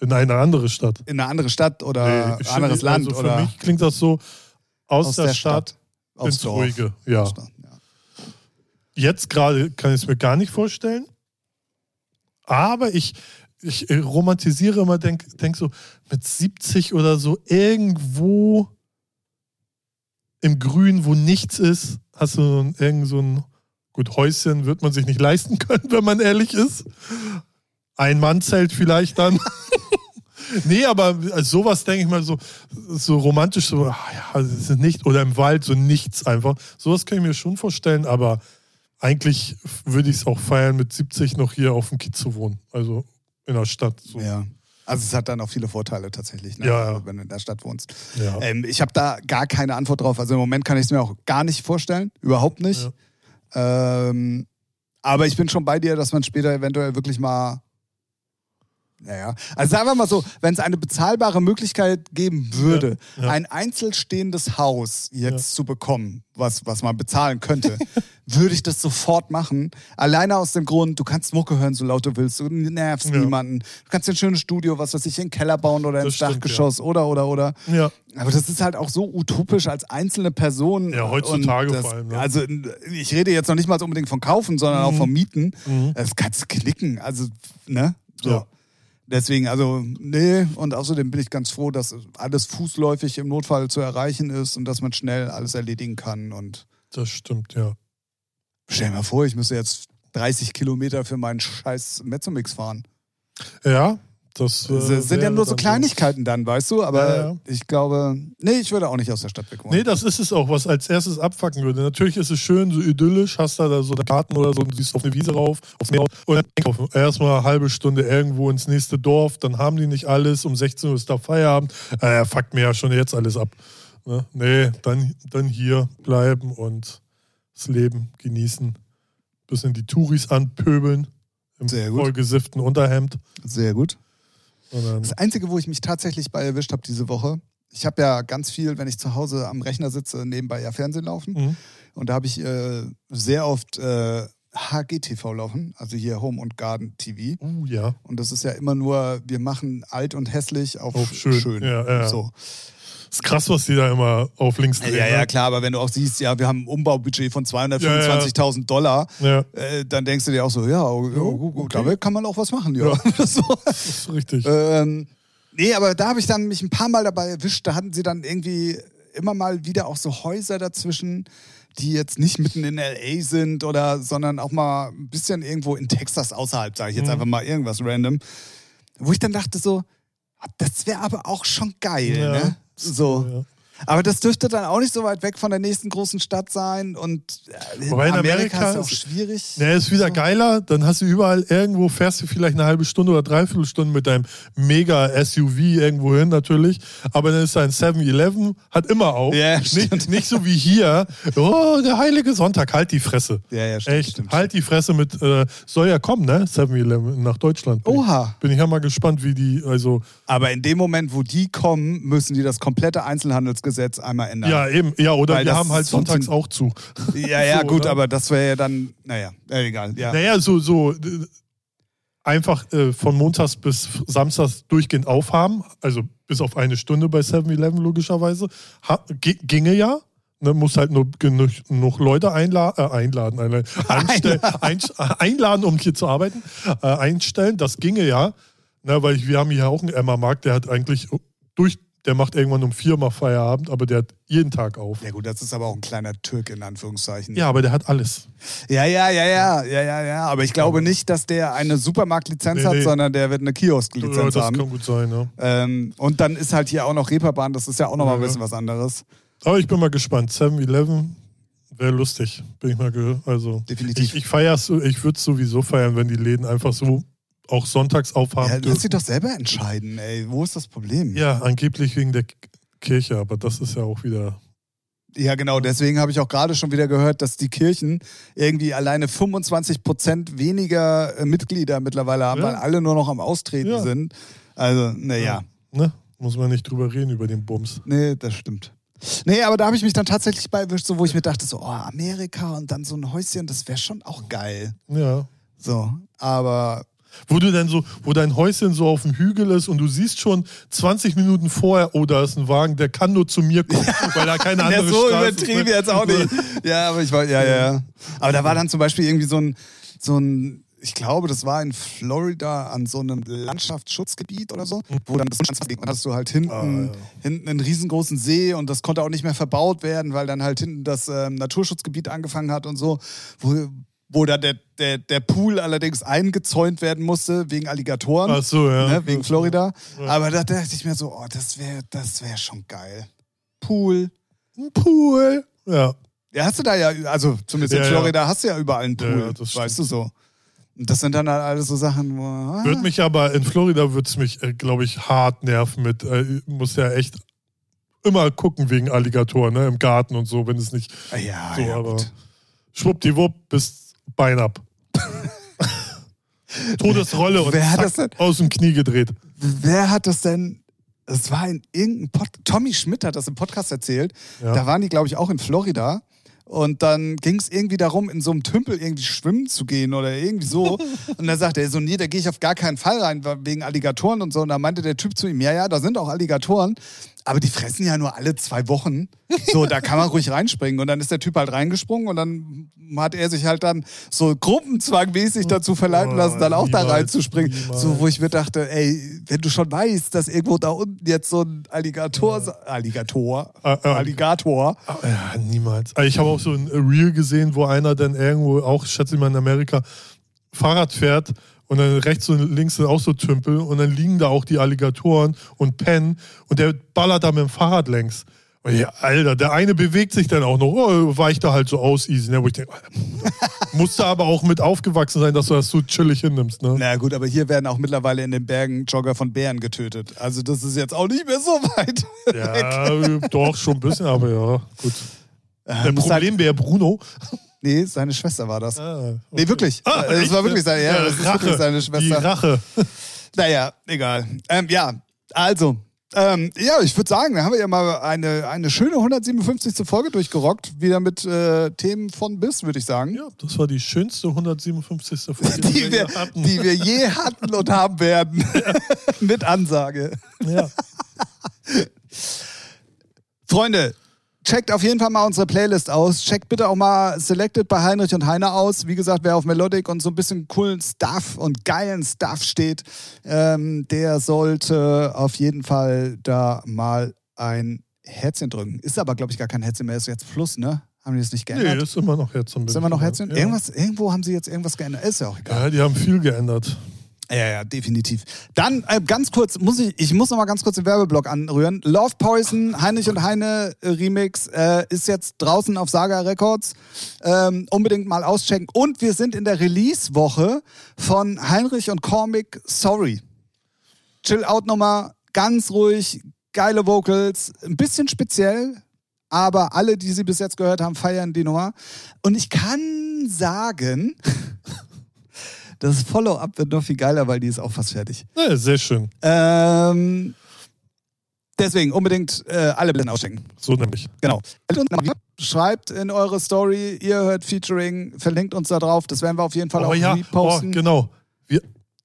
In eine andere Stadt. In eine andere Stadt oder Nee, anderes Land also für oder mich klingt das so aus, der, Stadt, aufs ins. Ruhige. Ja. Jetzt gerade kann ich es mir gar nicht vorstellen. Aber ich, ich romantisiere immer, denke denk so, mit 70 oder so irgendwo im Grün, wo nichts ist, hast du irgend so ein, gut, Häuschen wird man sich nicht leisten können, wenn man ehrlich ist. Ein Mannzelt vielleicht dann. <laughs> nee, aber sowas denke ich mal so, so romantisch, so, ah ja, das ist nicht, oder im Wald, so nichts einfach. Sowas kann ich mir schon vorstellen, aber eigentlich würde ich es auch feiern, mit 70 noch hier auf dem Kiez zu wohnen. Also in der Stadt. So. ja. Also es hat dann auch viele Vorteile tatsächlich, ne? Ja, ja. Also, wenn du in der Stadt wohnst. Ja. Ähm, ich habe da gar keine Antwort drauf. Also im Moment kann ich es mir auch gar nicht vorstellen. Überhaupt nicht. Ähm, aber ich bin schon bei dir, dass man später eventuell wirklich mal. Naja, also sagen wir mal so, wenn es eine bezahlbare Möglichkeit geben würde, Ja, ja. ein einzelstehendes Haus jetzt zu bekommen, was, was man bezahlen könnte, <laughs> würde ich das sofort machen. Alleine aus dem Grund, du kannst Mucke hören, so laut du willst, du nervst Ja. niemanden. Du kannst dir ein schönes Studio, was weiß ich, in den Keller bauen oder ins stimmt, Dachgeschoss oder, oder, oder. ja. Aber das ist halt auch so utopisch als einzelne Person. Ja, heutzutage das, vor allem, ne? Also ich rede jetzt noch nicht mal unbedingt von Kaufen, sondern auch vom Mieten. Mhm. Das kannst du knicken. Also, ne? So. Ja. Deswegen, also, nee, und außerdem bin ich ganz froh, dass alles fußläufig im Notfall zu erreichen ist und dass man schnell alles erledigen kann. Und Das stimmt, ja. stell dir mal vor, ich müsste jetzt 30 Kilometer für meinen scheiß Mezzomix fahren. Ja, das, äh, Das sind ja nur so Kleinigkeiten dann, weißt du? Aber Ja, ja. ich glaube, nee, ich würde auch nicht aus der Stadt weg wollen. Nee, das ist es auch, was als erstes abfacken würde. Natürlich ist es schön, so idyllisch, hast da, da so einen Garten oder so und siehst auf eine Wiese rauf, aufs Meer und dann einkaufen. Erstmal eine halbe Stunde irgendwo ins nächste Dorf, dann haben die nicht alles, um 16 Uhr ist da Feierabend. Äh, fuckt mir ja schon jetzt alles ab. Ne? Nee, dann, dann hier bleiben und das Leben genießen. bisschen die Touris anpöbeln. Im Sehr gut. vollgesifften Unterhemd. Sehr gut. Das Einzige, wo ich mich tatsächlich bei erwischt habe diese Woche, ich habe ja ganz viel, wenn ich zu Hause am Rechner sitze, nebenbei ja Fernsehen laufen. Mhm. Und da habe ich äh, sehr oft äh, HGTV laufen, also hier Home und Garden TV. uh, ja. Und das ist ja immer nur, wir machen alt und hässlich auf, Auf schön. schön. Ja, ja. So. Ist krass, was die da immer auf links drehen. Ja, ja, ne? klar, aber wenn du auch siehst, ja, wir haben ein Umbaubudget von 225.000 Dollar, Ja, äh, dann denkst du dir auch so, ja, oh, ja, gut, okay. damit kann man auch was machen, ja. <laughs> das ist richtig. ähm, nee, aber da habe ich dann mich ein paar Mal dabei erwischt, da hatten sie dann irgendwie immer mal wieder auch so Häuser dazwischen, die jetzt nicht mitten in LA sind oder, sondern auch mal ein bisschen irgendwo in Texas außerhalb, sage ich jetzt Mhm. einfach mal irgendwas random. Wo ich dann dachte so, das wäre aber auch schon geil, Ja. ne? So. Ja. Aber das dürfte dann auch nicht so weit weg von der nächsten großen Stadt sein und äh, Wobei in Amerika ist auch schwierig. Ja, ist wieder geiler, dann hast du überall irgendwo, fährst du vielleicht eine halbe Stunde oder dreiviertel Stunde mit deinem mega SUV irgendwo hin natürlich, aber dann ist ein 7-Eleven, hat immer auf. Ja, stimmt. nicht, nicht so wie hier, oh, der heilige Sonntag, halt die Fresse. Ja, ja, stimmt, Echt, stimmt, halt die Fresse mit, äh, soll ja kommen, ne? 7-Eleven nach Deutschland. Bin Oha. Ich, bin ich ja mal gespannt, wie die, also, Aber in dem Moment, wo die kommen, müssen die das komplette Einzelhandelsgesetz einmal ändern. ja, eben, ja, oder Weil wir haben halt sonntags auch zu. ja, ja <laughs> So, gut, ne? aber das wäre ja dann, naja, äh, egal. Ja. Naja, so, so äh, einfach äh, von Montags bis Samstags durchgehend aufhaben, also bis auf eine Stunde bei 7-Eleven logischerweise. Ha, gi- ginge ja. Ne, muss halt nur genug, genug Leute einla äh, einladen, <laughs> einladen, einstellen, einst- äh, <laughs> einladen, um hier zu arbeiten, äh, einstellen. Das ginge ja. Ne, weil ich, wir haben hier auch einen Emma-Markt, der hat eigentlich durch, der macht irgendwann um vier mal Feierabend, aber der hat jeden Tag auf. ja gut, das ist aber auch ein kleiner Türk in Anführungszeichen. Ja, aber der hat alles. ja, ja, ja, ja, ja, ja, ja. Aber ich glaube nicht, dass der eine Supermarktlizenz Nee, hat, nee. sondern der wird eine Ja, Kiosklizenz das haben. kann gut sein, ja. Ähm, und dann ist halt hier auch noch Reeperbahn, das ist ja auch noch mal ein Ja. bisschen was anderes. Aber ich bin mal gespannt. 7-Eleven wäre lustig. Bin ich mal ge also Definitiv. Ich, ich feier's, ich würde es sowieso feiern, wenn die Läden einfach so auch sonntags aufhaben Ja, lass dürfen. sie doch selber entscheiden, ey. Wo ist das Problem? Ja, angeblich wegen der Kirche, aber das ist ja auch wieder. Ja, genau. Deswegen habe ich auch gerade schon wieder gehört, dass die Kirchen irgendwie alleine 25 Prozent weniger äh, Mitglieder mittlerweile haben, Ja. weil alle nur noch am Austreten Ja. sind. Also, naja. Ne? Muss man nicht drüber reden, über den Bums. Nee, das stimmt. Nee, aber da habe ich mich dann tatsächlich bei erwischt, so, wo ich mir dachte, so, oh, Amerika und dann so ein Häuschen, das wäre schon auch geil. Ja. So, aber Wo du dann so, wo dein Häuschen so auf dem Hügel ist und du siehst schon 20 Minuten vorher, oh, da ist ein Wagen, der kann nur zu mir kommen, weil er keine <laughs> andere ja, so Straße übertrieben jetzt auch nicht. <laughs> Ja, aber ich war, ja, ja, ja. Aber da war dann zum Beispiel irgendwie so ein, so ein, ich glaube, das war in Florida an so einem Landschaftsschutzgebiet oder so, wo dann das dann hast du halt hinten, Ah, ja. hinten einen riesengroßen See und das konnte auch nicht mehr verbaut werden, weil dann halt hinten das ähm, Naturschutzgebiet angefangen hat und so, wo, wo da der, der, der Pool allerdings eingezäunt werden musste wegen Alligatoren. Ach so, ja. Ne, wegen Florida. Ja. Aber da dachte ich mir so, oh, das wäre das wär schon geil. Pool. Ein Pool. Ja. Ja, hast du da ja, also zumindest in Ja, ja. Florida hast du ja überall einen Pool, Ja, ja, weißt du so. Und das sind dann halt alles so Sachen, wo. Ah, Würde mich aber, in Florida würde es mich, äh, glaube ich, hart nerven mit, äh, muss ja echt immer gucken wegen Alligatoren, ne, im Garten und so, wenn es nicht ah, ja, so, ja, aber gut. schwuppdiwupp bis Bein ab. Todesrolle und Wer hat das zack, aus dem Knie gedreht. Wer hat das denn? Es war in irgendeinem Pod Tommy Schmidt hat das im Podcast erzählt. Ja. Da waren die, glaube ich, auch in Florida. Und dann ging es irgendwie darum, in so einem Tümpel irgendwie schwimmen zu gehen oder irgendwie so. <laughs> Und dann sagte er so, nee, da gehe ich auf gar keinen Fall rein, wegen Alligatoren und so. Und da meinte der Typ zu ihm, ja, ja, da sind auch Alligatoren, aber die fressen ja nur alle zwei Wochen. So, da kann man ruhig reinspringen. Und dann ist der Typ halt reingesprungen und dann hat er sich halt dann so gruppenzwangmäßig dazu verleiten Oh, lassen, dann auch da niemals, reinzuspringen. niemals. So, wo ich mir dachte, ey, wenn du schon weißt, dass irgendwo da unten jetzt so ein Alligator, Alligator, Äh, äh, <laughs> Alligator, Ah, Ja, niemals. Also Ich habe auch so ein Reel gesehen, wo einer dann irgendwo, auch schätze ich mal in Amerika, Fahrrad fährt und dann rechts und links sind auch so Tümpel und dann liegen da auch die Alligatoren und pennen und der ballert da mit dem Fahrrad längs. Und ja, Alter, der eine bewegt sich dann auch noch, oh, weicht da halt so aus, easy. Ne? Wo ich denke, <laughs> musst du aber auch mit aufgewachsen sein, dass du das so chillig hinnimmst. Ne? Na gut, aber hier werden auch mittlerweile in den Bergen Jogger von Bären getötet. Also das ist jetzt auch nicht mehr so weit. <laughs> Ja, doch, schon ein bisschen, aber ja, gut. Der muss halt- Problembär Bruno. Nee, seine Schwester war das. Ah, okay. Nee, wirklich. Ah, das echt? war wirklich seine, ja, das ist Rache. wirklich seine Die Schwester. Rache. <laughs> Naja, egal. Ähm, ja, also. Ähm, ja, ich würde sagen, da haben wir ja mal eine, eine schöne 157. Folge durchgerockt. Wieder mit äh, Themen von bis, würde ich sagen. Ja, das war die schönste 157. Folge, <laughs> Die wir, je hatten. die wir je <laughs> hatten und haben werden. mit Ansage. ja. Freunde, checkt auf jeden Fall mal unsere Playlist aus. Checkt bitte auch mal Selected bei Heinrich und Heine aus. Wie gesagt, wer auf Melodic und so ein bisschen coolen Stuff und geilen Stuff steht, ähm, der sollte auf jeden Fall da mal ein Herzchen drücken. Ist aber, glaube ich, gar kein Herzchen mehr. Ist jetzt Plus, ne? Haben die das nicht Nee, geändert? das ist immer noch Herzchen. Sind wir noch Herzchen? Ja. Irgendwas, irgendwo haben sie jetzt irgendwas geändert. Ist ja auch egal. Ja, die haben viel geändert. Ja, ja, definitiv. Dann äh, ganz kurz, muss ich, ich muss noch mal ganz kurz den Werbeblock anrühren. Love Poison, Heinrich und Heine äh, Remix äh, ist jetzt draußen auf Saga Records. Ähm, unbedingt mal auschecken. Und wir sind in der Release-Woche von Heinrich und Cormic Sorry. Chill-Out-Nummer, ganz ruhig, geile Vocals, ein bisschen speziell, aber alle, die sie bis jetzt gehört haben, feiern die Nummer. Und ich kann sagen, <laughs> das Follow-up wird noch viel geiler, weil die ist auch fast fertig. Ja, sehr schön. Ähm, deswegen unbedingt äh, alle Blenden auschecken. So nämlich. Genau. Schreibt in eure Story, ihr hört Featuring, verlinkt uns da drauf. Das werden wir auf jeden Fall Oh auch ja, oh, reposten. genau. Wir,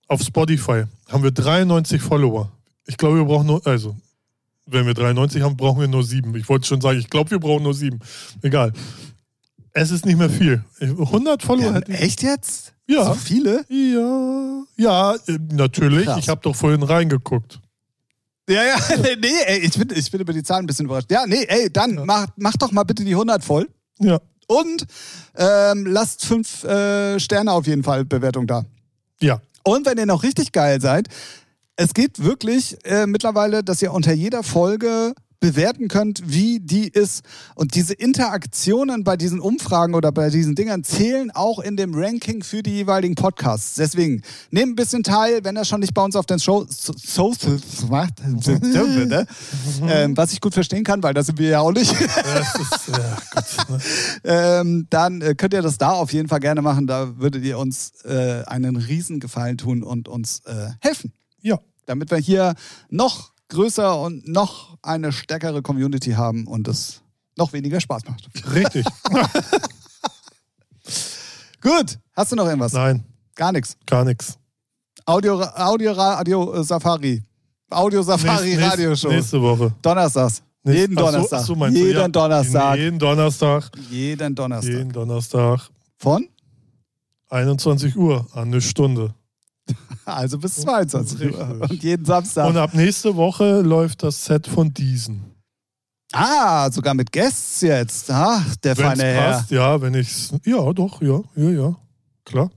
auf Spotify haben wir 93 Follower. Ich glaube, wir brauchen nur, also, wenn wir 93 haben, brauchen wir nur sieben. Ich wollte schon sagen, ich glaube, wir brauchen nur sieben. Egal. Es ist nicht mehr viel. 100 Follower Ja, hätte ich. echt jetzt? Ja. So viele? Ja, ja, äh, natürlich. Krass. Ich habe doch vorhin reingeguckt. Ja, ja, <laughs> nee, ey, ich bin, ich bin über die Zahlen ein bisschen überrascht. Ja, nee, ey, dann mach, mach doch mal bitte die 100 voll. Ja, Und ähm, lasst fünf äh, Sterne auf jeden Fall Bewertung da. ja. Und wenn ihr noch richtig geil seid, es geht wirklich äh, mittlerweile, dass ihr unter jeder Folge bewerten könnt, wie die ist. Und diese Interaktionen bei diesen Umfragen oder bei diesen Dingern zählen auch in dem Ranking für die jeweiligen Podcasts. Deswegen nehmt ein bisschen teil, wenn er schon nicht bei uns auf den Show so, Socials macht. ne? ähm, was ich gut verstehen kann, weil das sind wir ja auch nicht. Ne? <laughs> ähm, dann äh, könnt ihr das da auf jeden Fall gerne machen. Da würdet ihr uns äh, einen riesen Gefallen tun und uns äh, helfen, Ja, damit wir hier noch größer und noch eine stärkere Community haben und es noch weniger Spaß macht. richtig. <laughs> Gut, hast du noch irgendwas? Nein, Gar nichts. gar nichts. Audio, Audio, Radio äh, Safari. Audio Safari Nächst- Radioshow. Nächste Woche. Donnerstags. Nächst- Jeden so, Donnerstag. so, du, jeden ja. Donnerstag. Jeden Donnerstag. Jeden Donnerstag. Jeden Donnerstag. Von? 21 Uhr an eine Stunde. Also bis 22 Uhr. Und jeden Samstag. Und ab nächste Woche läuft das Set von diesen. Ah, sogar mit Guests jetzt. Ach, der Wenn feine Herr. passt, ja, wenn ich's. Ja, doch, ja, ja, ja. Klar.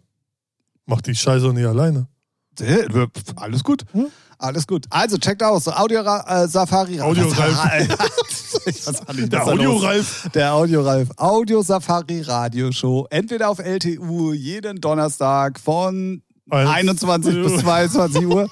Mach die Scheiße nicht alleine. Äh, Alles gut. Hm? Alles gut. Also checkt aus. Audio äh, Safari. Audio <laughs> nicht, Der ist. Audio-Ralf. Der Audio-Ralf. Audio Safari Radioshow. Entweder auf LTU jeden Donnerstag von 21 <laughs> bis 22 Uhr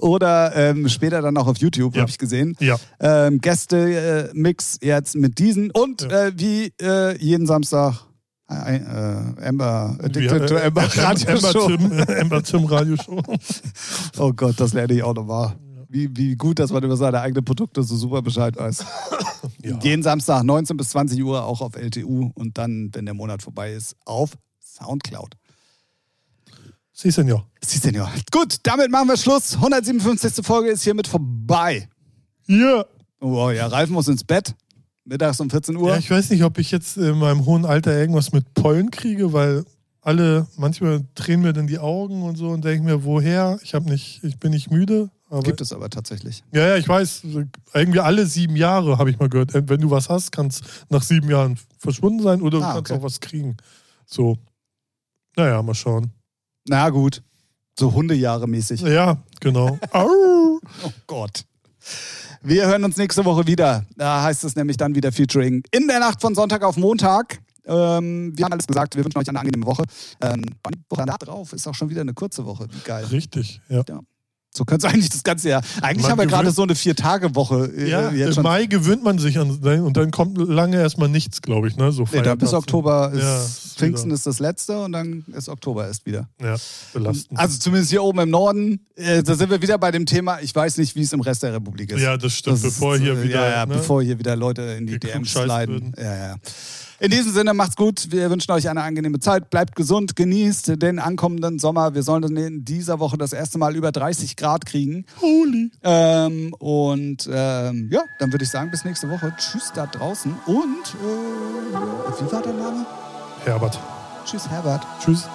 oder ähm, später dann auch auf YouTube, Ja. habe ich gesehen. Ja, Ähm, Gäste-Mix jetzt mit diesen und Ja. äh, wie äh, jeden Samstag äh, äh, Amber Addicted to äh, Amber <laughs> Ember Radioshow. Tim, Ember Tim Radioshow. <laughs> Oh Gott, das lerne ich auch nochmal. Wie, wie gut, dass man über seine eigenen Produkte so super Bescheid weiß. Ja. Jeden Samstag 19 bis 20 Uhr auch auf LTU und dann, wenn der Monat vorbei ist, auf Soundcloud. Sie, Senor. Sie, Senior. Gut, damit machen wir Schluss. 157. Folge ist hiermit vorbei. Ja. Oh ja, Ralf muss ins Bett. Mittags um 14 Uhr. ja. Ich weiß nicht, ob ich jetzt in meinem hohen Alter irgendwas mit Pollen kriege, weil alle, manchmal drehen mir dann die Augen und so und denken mir, woher? Ich habe nicht, ich bin nicht müde. Aber, Gibt es aber tatsächlich. ja, ja, ich weiß. Irgendwie alle sieben Jahre habe ich mal gehört. Wenn du was hast, kann es nach sieben Jahren verschwunden sein oder du Ah, kannst okay. auch was kriegen. So. Naja, mal schauen. Na gut. So Hundejahre mäßig. Ja, genau. <laughs> Au. Oh Gott. Wir hören uns nächste Woche wieder. Da heißt es nämlich dann wieder Featuring in der Nacht von Sonntag auf Montag. Ähm, wir haben alles gesagt. Wir wünschen euch eine angenehme Woche. Ähm, Woche da drauf ist auch schon wieder eine kurze Woche. Wie geil. Richtig, ja. So kannst du <laughs> eigentlich das ganze Jahr. Eigentlich Man haben wir gerade so eine Vier-Tage-Woche äh, Ja, jetzt im. Mai gewöhnt man sich an und dann kommt lange erstmal nichts, glaube ich. Ne? So Nee, da bis Oktober ist, Ja, ist Pfingsten wieder- ist das letzte und dann ist Oktober erst wieder. Ja, belastend. Also zumindest hier oben im Norden, äh, da sind wir wieder bei dem Thema, ich weiß nicht, wie es im Rest der Republik ist. ja, das stimmt. Das bevor ist, hier äh, wieder. Ja, ja, ne? bevor hier wieder Leute in die DMs sliden. würden. Ja, ja. In diesem Sinne, macht's gut. Wir wünschen euch eine angenehme Zeit. Bleibt gesund, genießt den ankommenden Sommer. Wir sollen in dieser Woche das erste Mal über 30 Grad kriegen. Holy. Ähm, und ähm, ja, dann würde ich sagen, bis nächste Woche. Tschüss da draußen. Und äh, wie war der Name? Herbert. Tschüss, Herbert. Tschüss.